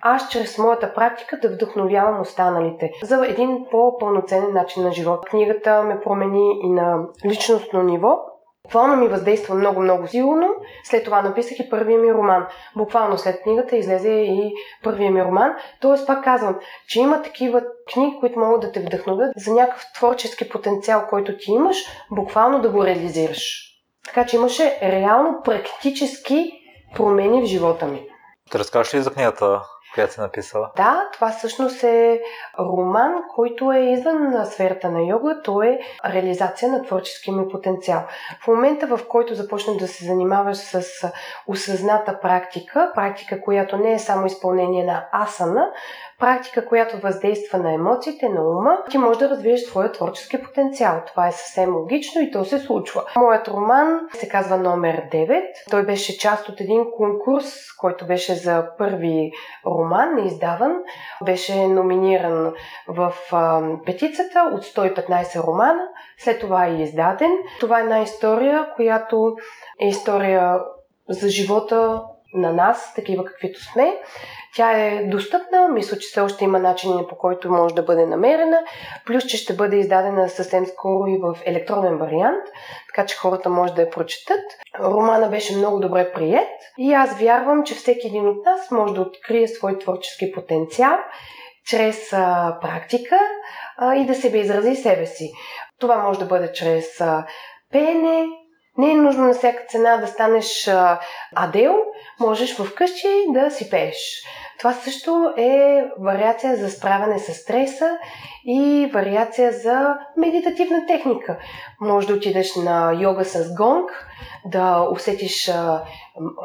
аз чрез моята практика да вдъхновявам останалите за един по-пълноценен начин на живот. Книгата ме промени и на личностно ниво. Буквално ми въздейства много-много силно. След това написах и първия ми роман. Буквално след книгата излезе и първия ми роман. Тоест, пак казвам, че има такива книги, които могат да те вдъхновят за някакъв творчески потенциал, който ти имаш, буквално да го реализираш. Така че имаше реално практически промени в живота ми. Те разкажеш ли за книгата която си написала? Да, това всъщност е роман, който е извън сферата на йога. То е реализация на творческия ми потенциал. В момента, в който започнем да се занимаваш с осъзната практика, практика, която не е само изпълнение на асана, практика, която въздейства на емоциите, на ума, ти можеш да развиеш своя творчески потенциал. Това е съвсем логично и то се случва. Моят роман се казва Номер 9. Той беше част от един конкурс, който беше за първи роман, неиздаван. Беше номиниран в петицата от 115 романа. След това е издаден. Това е една история, която е история за живота на нас, такива каквито сме. Тя е достъпна, мисля, че все още има начин по който може да бъде намерена, плюс, че ще бъде издадена съвсем скоро и в електронен вариант, така че хората може да я прочетат. Романа беше много добре прият и аз вярвам, че всеки един от нас може да открие свой творчески потенциал чрез а, практика а, и да себе изрази себе си. Това може да бъде чрез а, пеене, не е нужно на всяка цена да станеш адел, можеш вкъщи да си пееш. Това също е вариация за справяне с стреса и вариация за медитативна техника. Може да отидеш на йога с гонг, да усетиш а,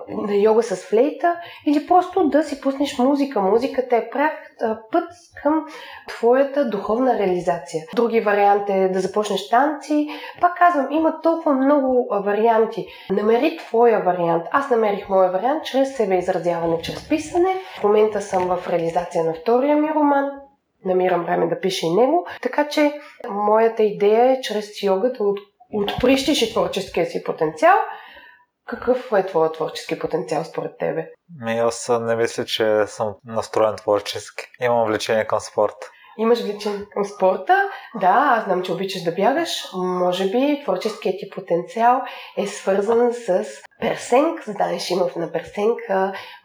на йога с флейта или просто да си пуснеш музика. Музиката е прак, а, път към твоята духовна реализация. Други вариант е да започнеш танци. Пак казвам, има толкова много варианти. Намери твоя вариант. Аз намерих моя вариант чрез себе изразяване, чрез писане. В момента съм в реализация на втория ми роман намирам време да пиша и него. Така че моята идея е чрез йога да от, отприщиш и творческия си потенциал. Какъв е твоят творчески потенциал според тебе? Ми, аз не мисля, че съм настроен творчески. Имам влечение към спорт. Имаш влечение към спорта? Да, аз знам, че обичаш да бягаш. Може би творческият ти потенциал е свързан с Персенк. Знаеш, има на Персенк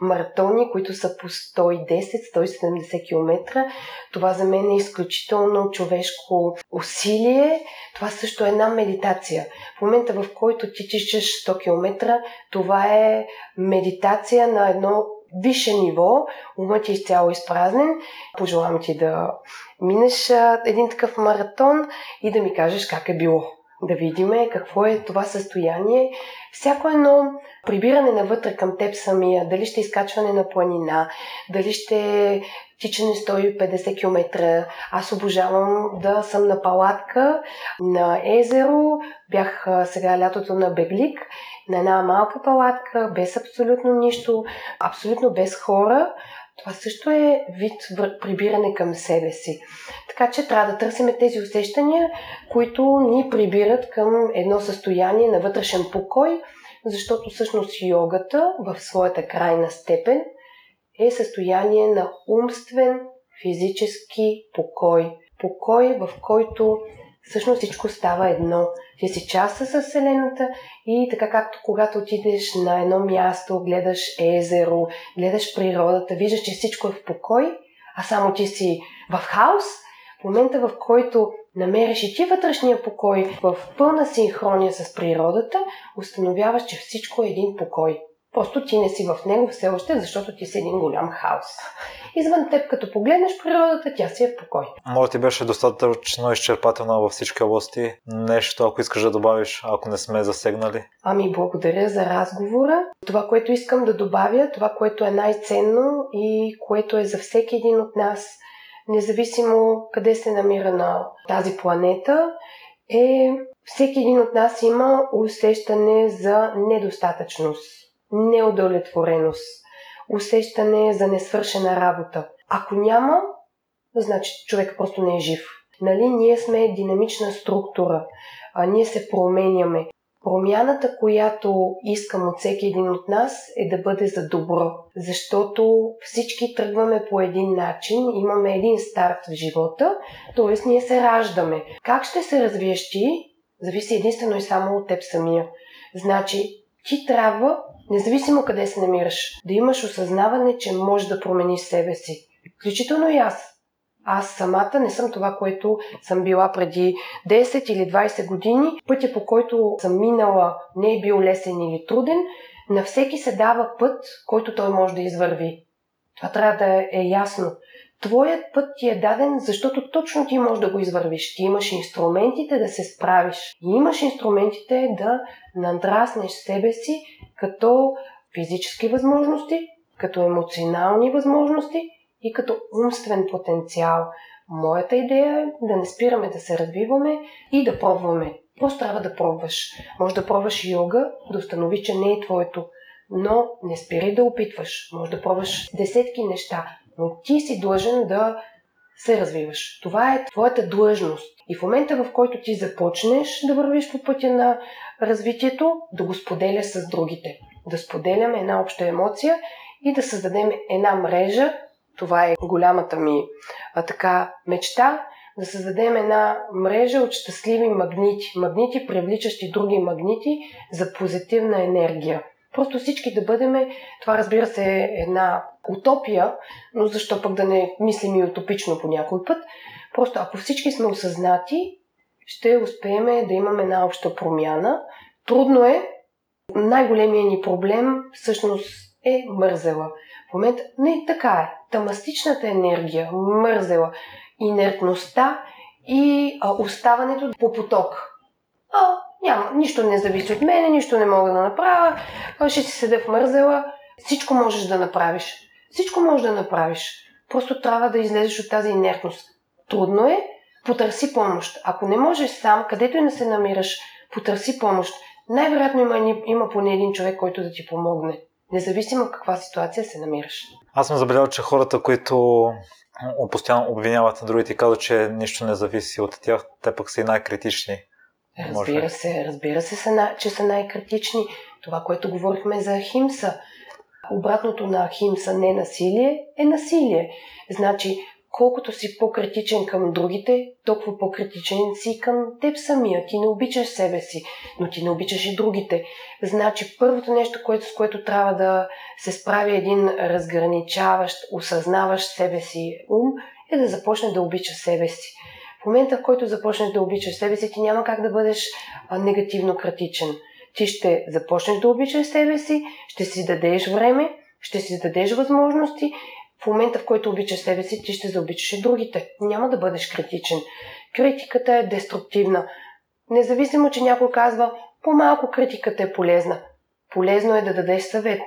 маратони, които са по 110-170 км. Това за мен е изключително човешко усилие. Това също е една медитация. В момента, в който ти тичаш 100 км, това е медитация на едно висше ниво, умът ти е изцяло изпразнен. Пожелавам ти да минеш един такъв маратон и да ми кажеш как е било. Да видиме какво е това състояние. Всяко едно прибиране навътре към теб самия, дали ще е изкачване на планина, дали ще е тичане 150 км. Аз обожавам да съм на палатка, на езеро. Бях сега лятото на Беглик на една малка палатка, без абсолютно нищо, абсолютно без хора, това също е вид прибиране към себе си. Така че трябва да търсим тези усещания, които ни прибират към едно състояние на вътрешен покой, защото всъщност йогата в своята крайна степен е състояние на умствен, физически покой. Покой, в който всъщност всичко става едно. Ти си част с Вселената и така както когато отидеш на едно място, гледаш езеро, гледаш природата, виждаш, че всичко е в покой, а само ти си в хаос, в момента в който намериш и ти вътрешния покой в пълна синхрония с природата, установяваш, че всичко е един покой. Просто ти не си в него все още, защото ти си един голям хаос. Извън теб, като погледнеш природата, тя си е в покой. Може ти беше достатъчно изчерпателна във всички области. Нещо, ако искаш да добавиш, ако не сме засегнали. Ами, благодаря за разговора. Това, което искам да добавя, това, което е най-ценно и което е за всеки един от нас, независимо къде се намира на тази планета, е Всеки един от нас има усещане за недостатъчност, неудовлетвореност, усещане за несвършена работа. Ако няма, значи човек просто не е жив. Нали, ние сме динамична структура, а ние се променяме. Промяната, която искам от всеки един от нас е да бъде за добро, защото всички тръгваме по един начин, имаме един старт в живота, т.е. ние се раждаме. Как ще се развиеш ти, зависи единствено и само от теб самия. Значи, ти трябва, независимо къде се намираш, да имаш осъзнаване, че можеш да промениш себе си. Включително и аз. Аз самата не съм това, което съм била преди 10 или 20 години. Пътя по който съм минала не е бил лесен или труден. На всеки се дава път, който той може да извърви. Това трябва да е ясно. Твоят път ти е даден, защото точно ти можеш да го извървиш. Ти имаш инструментите да се справиш. И имаш инструментите да надраснеш себе си като физически възможности, като емоционални възможности и като умствен потенциал. Моята идея е да не спираме да се развиваме и да пробваме. Просто трябва да пробваш. Може да пробваш йога, да установи, че не е твоето. Но не спирай да опитваш. Може да пробваш десетки неща, но ти си длъжен да се развиваш. Това е твоята длъжност. И в момента, в който ти започнеш да вървиш по пътя на развитието, да го споделяш с другите. Да споделяме една обща емоция и да създадем една мрежа, това е голямата ми а, така мечта, да създадем една мрежа от щастливи магнити. Магнити, привличащи други магнити за позитивна енергия. Просто всички да бъдем, това разбира се е една утопия, но защо пък да не мислим и утопично по някой път. Просто ако всички сме осъзнати, ще успеем да имаме една обща промяна. Трудно е. Най-големият ни проблем всъщност е мързела. В момента не така е. Тамастичната енергия, мързела, инертността и а, оставането по поток. А, няма, нищо не зависи от мене, нищо не мога да направя, ще си седа в мързела. Всичко можеш да направиш. Всичко можеш да направиш. Просто трябва да излезеш от тази инертност. Трудно е, потърси помощ. Ако не можеш сам, където и да се намираш, потърси помощ. Най-вероятно има, има поне един човек, който да ти помогне независимо в каква ситуация се намираш. Аз съм забелязал, че хората, които постоянно обвиняват на другите и казват, че нищо не зависи от тях, те пък са и най-критични. Разбира се, разбира се, че са най-критични. Това, което говорихме за Химса. Обратното на Химса не насилие е насилие. Значи, колкото си по-критичен към другите, толкова по-критичен си към теб самия. Ти не обичаш себе си, но ти не обичаш и другите. Значи, първото нещо, което, с което трябва да се справи един разграничаващ, осъзнаващ себе си ум, е да започне да обича себе си. В момента, в който започнеш да обичаш себе си, ти няма как да бъдеш негативно критичен. Ти ще започнеш да обичаш себе си, ще си дадеш време, ще си дадеш възможности в момента, в който обичаш себе си, ти ще заобичаш и другите. Няма да бъдеш критичен. Критиката е деструктивна. Независимо, че някой казва, по-малко критиката е полезна. Полезно е да дадеш съвет.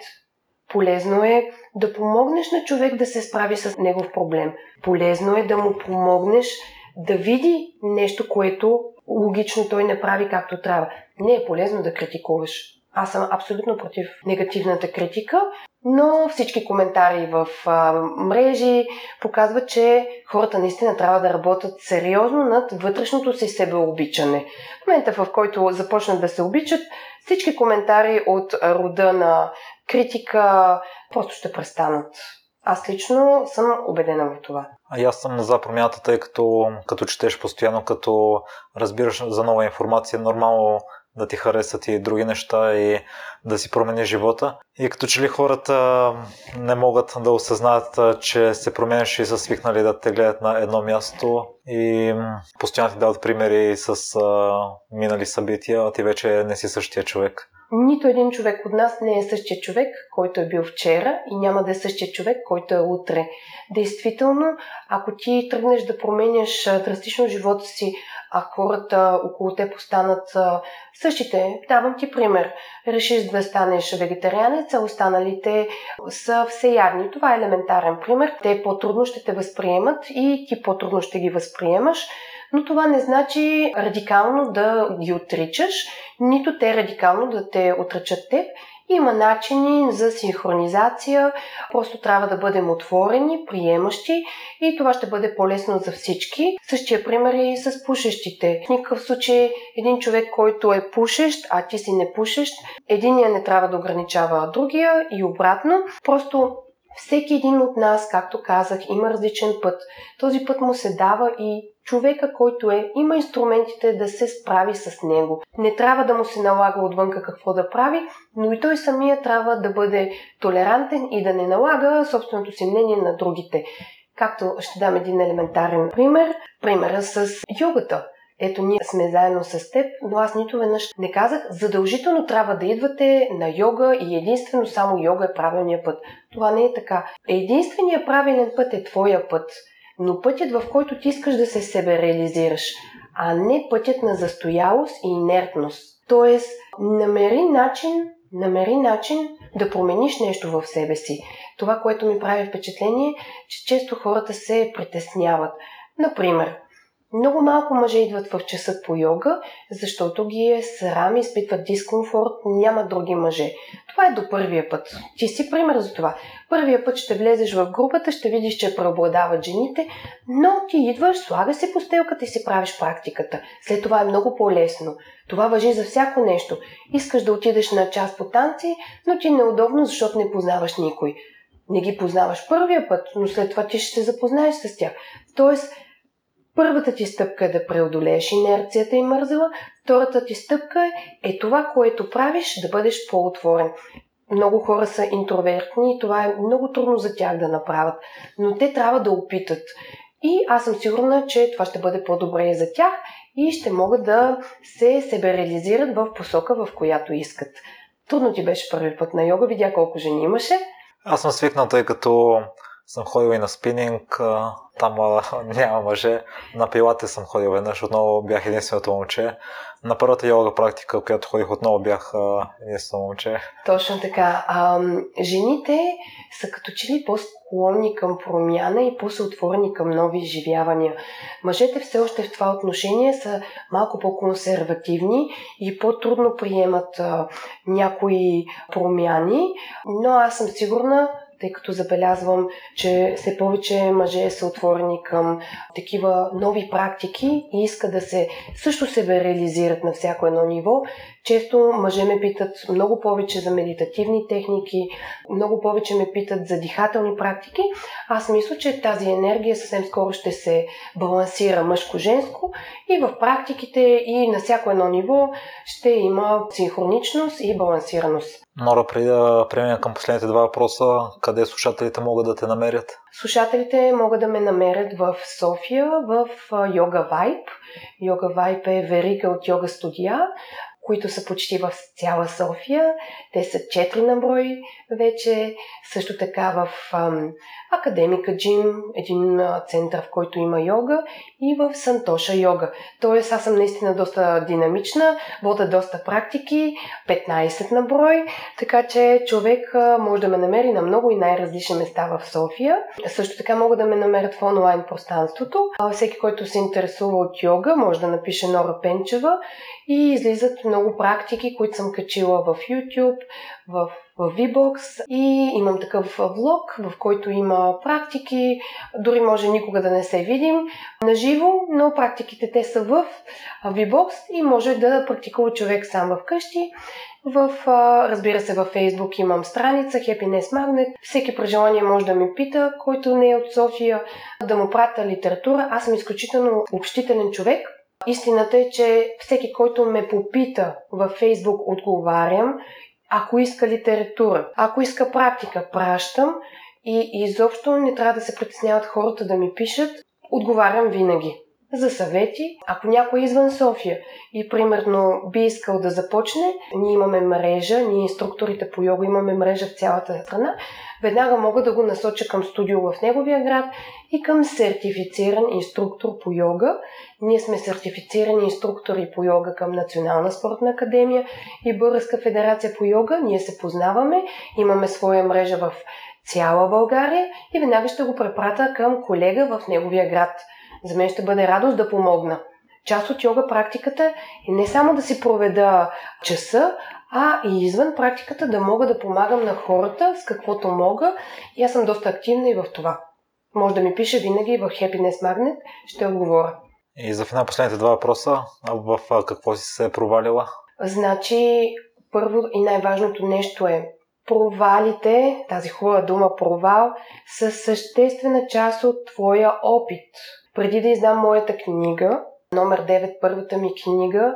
Полезно е да помогнеш на човек да се справи с негов проблем. Полезно е да му помогнеш да види нещо, което логично той не прави както трябва. Не е полезно да критикуваш. Аз съм абсолютно против негативната критика, но всички коментари в а, мрежи показват, че хората наистина трябва да работят сериозно над вътрешното си себеобичане. В момента, в който започнат да се обичат, всички коментари от рода на критика просто ще престанат. Аз лично съм убедена в това. А аз съм за промяната, тъй като, като четеш постоянно, като разбираш за нова информация, нормално да ти харесат и други неща и да си промени живота. И като че ли хората не могат да осъзнаят, че се променяш и са свикнали да те гледат на едно място и постоянно ти дават примери с а, минали събития, а ти вече не си същия човек. Нито един човек от нас не е същия човек, който е бил вчера и няма да е същия човек, който е утре. Действително, ако ти тръгнеш да променяш драстично живота си, а хората около те постанат същите. Давам ти пример. Решиш да станеш вегетарианец, а останалите са всеядни. Това е елементарен пример. Те по-трудно ще те възприемат и ти по-трудно ще ги възприемаш. Но това не значи радикално да ги отричаш, нито те радикално да те отричат теб. Има начини за синхронизация, просто трябва да бъдем отворени, приемащи и това ще бъде по-лесно за всички. Същия пример е и с пушещите. В никакъв случай един човек, който е пушещ, а ти си не пушещ, единия не трябва да ограничава другия и обратно. Просто всеки един от нас, както казах, има различен път. Този път му се дава и човека, който е, има инструментите да се справи с него. Не трябва да му се налага отвънка какво да прави, но и той самия трябва да бъде толерантен и да не налага собственото си мнение на другите. Както ще дам един елементарен пример, примера с йогата. Ето ние сме заедно с теб, но аз нито веднъж не казах, задължително трябва да идвате на йога и единствено само йога е правилният път. Това не е така. Единственият правилен път е твоя път, но пътят в който ти искаш да се себе реализираш, а не пътят на застоялост и инертност. Тоест, намери начин, намери начин да промениш нещо в себе си. Това, което ми прави впечатление, че често хората се притесняват. Например, много малко мъже идват в часа по йога, защото ги е срам, изпитват дискомфорт, няма други мъже. Това е до първия път. Ти си пример за това. Първия път ще влезеш в групата, ще видиш, че преобладават жените, но ти идваш, слага се постелката и си правиш практиката. След това е много по-лесно. Това въжи за всяко нещо. Искаш да отидеш на час по танци, но ти е неудобно, защото не познаваш никой. Не ги познаваш първия път, но след това ти ще се запознаеш с тях. Тоест, Първата ти стъпка е да преодолееш инерцията и мързела, втората ти стъпка е, е това, което правиш, да бъдеш по-отворен. Много хора са интровертни и това е много трудно за тях да направят, но те трябва да опитат. И аз съм сигурна, че това ще бъде по-добре и за тях и ще могат да се себе реализират в посока, в която искат. Трудно ти беше първи път на йога, видя колко жени имаше. Аз съм свикнал, тъй като съм ходил и на спининг, там няма мъже. На пилате съм ходил веднъж, отново бях единственото момче. На първата йога практика, която ходих, отново бях единственото момче. Точно така. А, жените са като че по-склонни към промяна и по-съотворени към нови изживявания. Мъжете все още в това отношение са малко по-консервативни и по-трудно приемат а, някои промяни, но аз съм сигурна, тъй като забелязвам, че все повече мъже са отворени към такива нови практики и искат да се също себе реализират на всяко едно ниво. Често мъже ме питат много повече за медитативни техники, много повече ме питат за дихателни практики. Аз мисля, че тази енергия съвсем скоро ще се балансира мъжко-женско и в практиките и на всяко едно ниво ще има синхроничност и балансираност. Нора, преди да преминем към последните два въпроса, къде слушателите могат да те намерят? Слушателите могат да ме намерят в София, в Йога Vibe. Йога Vibe е верига от йога студия, които са почти в цяла София. Те са четири на брой вече. Също така в Академика Джим, един център, в който има йога, и в Сантоша йога. Тоест, аз съм наистина доста динамична, вода доста практики, 15 на брой, така че човек може да ме намери на много и най-различни места в София. Също така могат да ме намерят в онлайн пространството. Всеки, който се интересува от йога, може да напише Нора Пенчева и излизат много практики, които съм качила в YouTube, в в VBOX и имам такъв влог, в който има практики, дори може никога да не се видим на живо, но практиките те са в VBOX и може да практикува човек сам вкъщи. В, разбира се, във Facebook имам страница Happiness Magnet. Всеки при може да ми пита, който не е от София, да му пратя литература. Аз съм изключително общителен човек. Истината е, че всеки, който ме попита във Facebook, отговарям ако иска литература, ако иска практика, пращам и изобщо не трябва да се притесняват хората да ми пишат. Отговарям винаги за съвети. Ако някой е извън София и примерно би искал да започне, ние имаме мрежа, ние инструкторите по йога имаме мрежа в цялата страна, веднага мога да го насоча към студио в неговия град и към сертифициран инструктор по йога. Ние сме сертифицирани инструктори по йога към Национална спортна академия и Българска федерация по йога. Ние се познаваме, имаме своя мрежа в цяла България и веднага ще го препрата към колега в неговия град. За мен ще бъде радост да помогна. Част от йога практиката е не само да си проведа часа, а и извън практиката да мога да помагам на хората с каквото мога. И аз съм доста активна и в това. Може да ми пише винаги в Happiness Magnet, ще отговоря. И за финал последните два въпроса. В какво си се е провалила? Значи, първо и най-важното нещо е провалите, тази хубава дума провал, са съществена част от твоя опит. Преди да издам моята книга, номер 9, първата ми книга,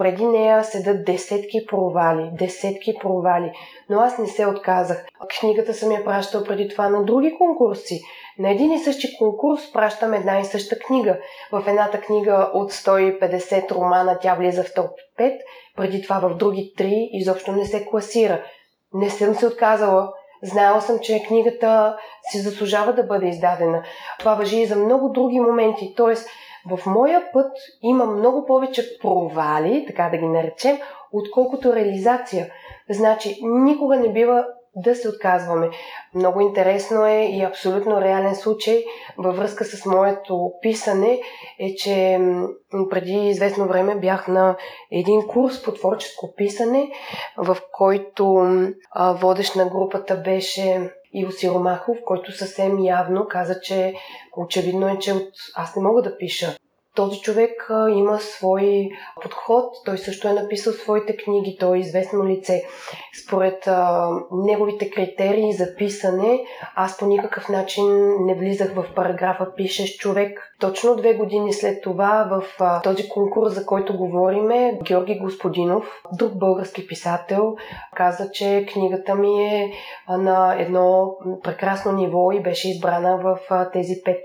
преди нея седат десетки провали, десетки провали, но аз не се отказах. Книгата съм я пращал преди това на други конкурси. На един и същи конкурс пращам една и съща книга. В едната книга от 150 романа тя влиза в топ 5, преди това в други 3 изобщо не се класира. Не съм се отказала. Знаела съм, че книгата си заслужава да бъде издадена. Това въжи и за много други моменти. Тоест, в моя път има много повече провали, така да ги наречем, отколкото реализация. Значи, никога не бива да се отказваме. Много интересно е и абсолютно реален случай във връзка с моето писане е, че преди известно време бях на един курс по творческо писане, в който водещ на групата беше Иво Сиромахов, който съвсем явно каза, че очевидно е, че от... аз не мога да пиша. Този човек има свой подход, той също е написал своите книги, той е известно лице. Според а, неговите критерии за писане, аз по никакъв начин не влизах в параграфа пишеш човек. Точно две години след това в а, този конкурс, за който говориме, Георги Господинов, друг български писател, каза, че книгата ми е на едно прекрасно ниво и беше избрана в тези пет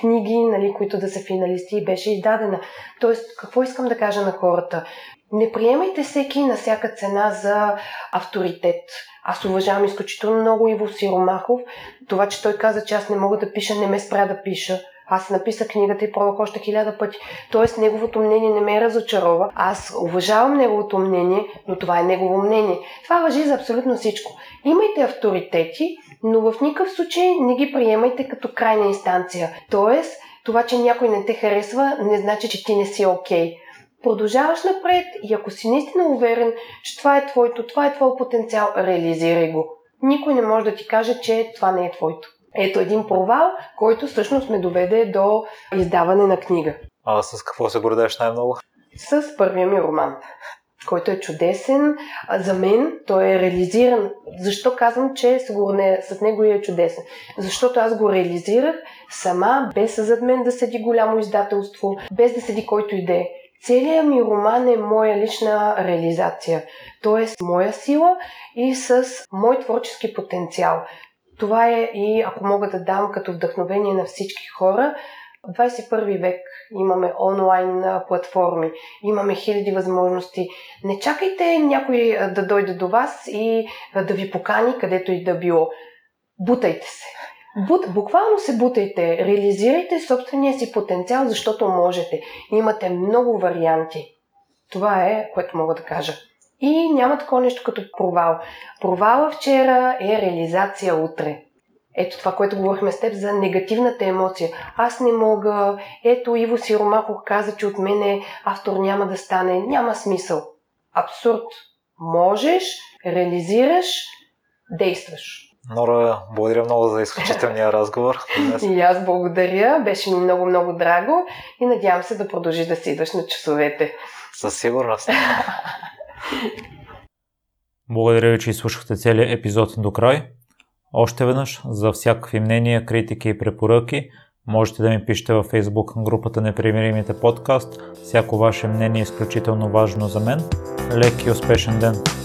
книги, нали, които да са финалисти и беше издадена. Тоест, какво искам да кажа на хората? Не приемайте всеки на всяка цена за авторитет. Аз уважавам изключително много Иво Сиромахов. Това, че той каза, че аз не мога да пиша, не ме спря да пиша. Аз написах книгата и пробвах още хиляда пъти. Тоест, неговото мнение не ме разочарова. Аз уважавам неговото мнение, но това е негово мнение. Това въжи за абсолютно всичко. Имайте авторитети, но в никакъв случай не ги приемайте като крайна инстанция. Тоест, това, че някой не те харесва, не значи, че ти не си окей. Okay. Продължаваш напред и ако си наистина уверен, че това е твоето, това е твой потенциал, реализирай го. Никой не може да ти каже, че това не е твоето. Ето един провал, който всъщност ме доведе до издаване на книга. А с какво се гордееш най-много? С първия ми роман който е чудесен. За мен той е реализиран. Защо казвам, че с него е чудесен? Защото аз го реализирах сама, без зад мен да седи голямо издателство, без да седи който иде. Целият ми роман е моя лична реализация, т.е. моя сила и с мой творчески потенциал. Това е и ако мога да дам като вдъхновение на всички хора, 21 век имаме онлайн платформи, имаме хиляди възможности. Не чакайте някой да дойде до вас и да ви покани където и да било. Бутайте се. Бут, буквално се бутайте, реализирайте собствения си потенциал, защото можете. Имате много варианти. Това е, което мога да кажа. И няма такова нещо като провал. Провала вчера е реализация утре. Ето това, което говорихме с теб за негативната емоция. Аз не мога. Ето Иво Сиромахов каза, че от мене автор няма да стане. Няма смисъл. Абсурд. Можеш, реализираш, действаш. Нора, благодаря много за изключителния разговор. И аз благодаря. Беше ми много, много драго и надявам се да продължиш да си идваш на часовете. Със сигурност. Благодаря ви, че изслушахте целият епизод до край. Още веднъж, за всякакви мнения, критики и препоръки, можете да ми пишете във Facebook групата Непримиримите подкаст. Всяко ваше мнение е изключително важно за мен. Лек и успешен ден!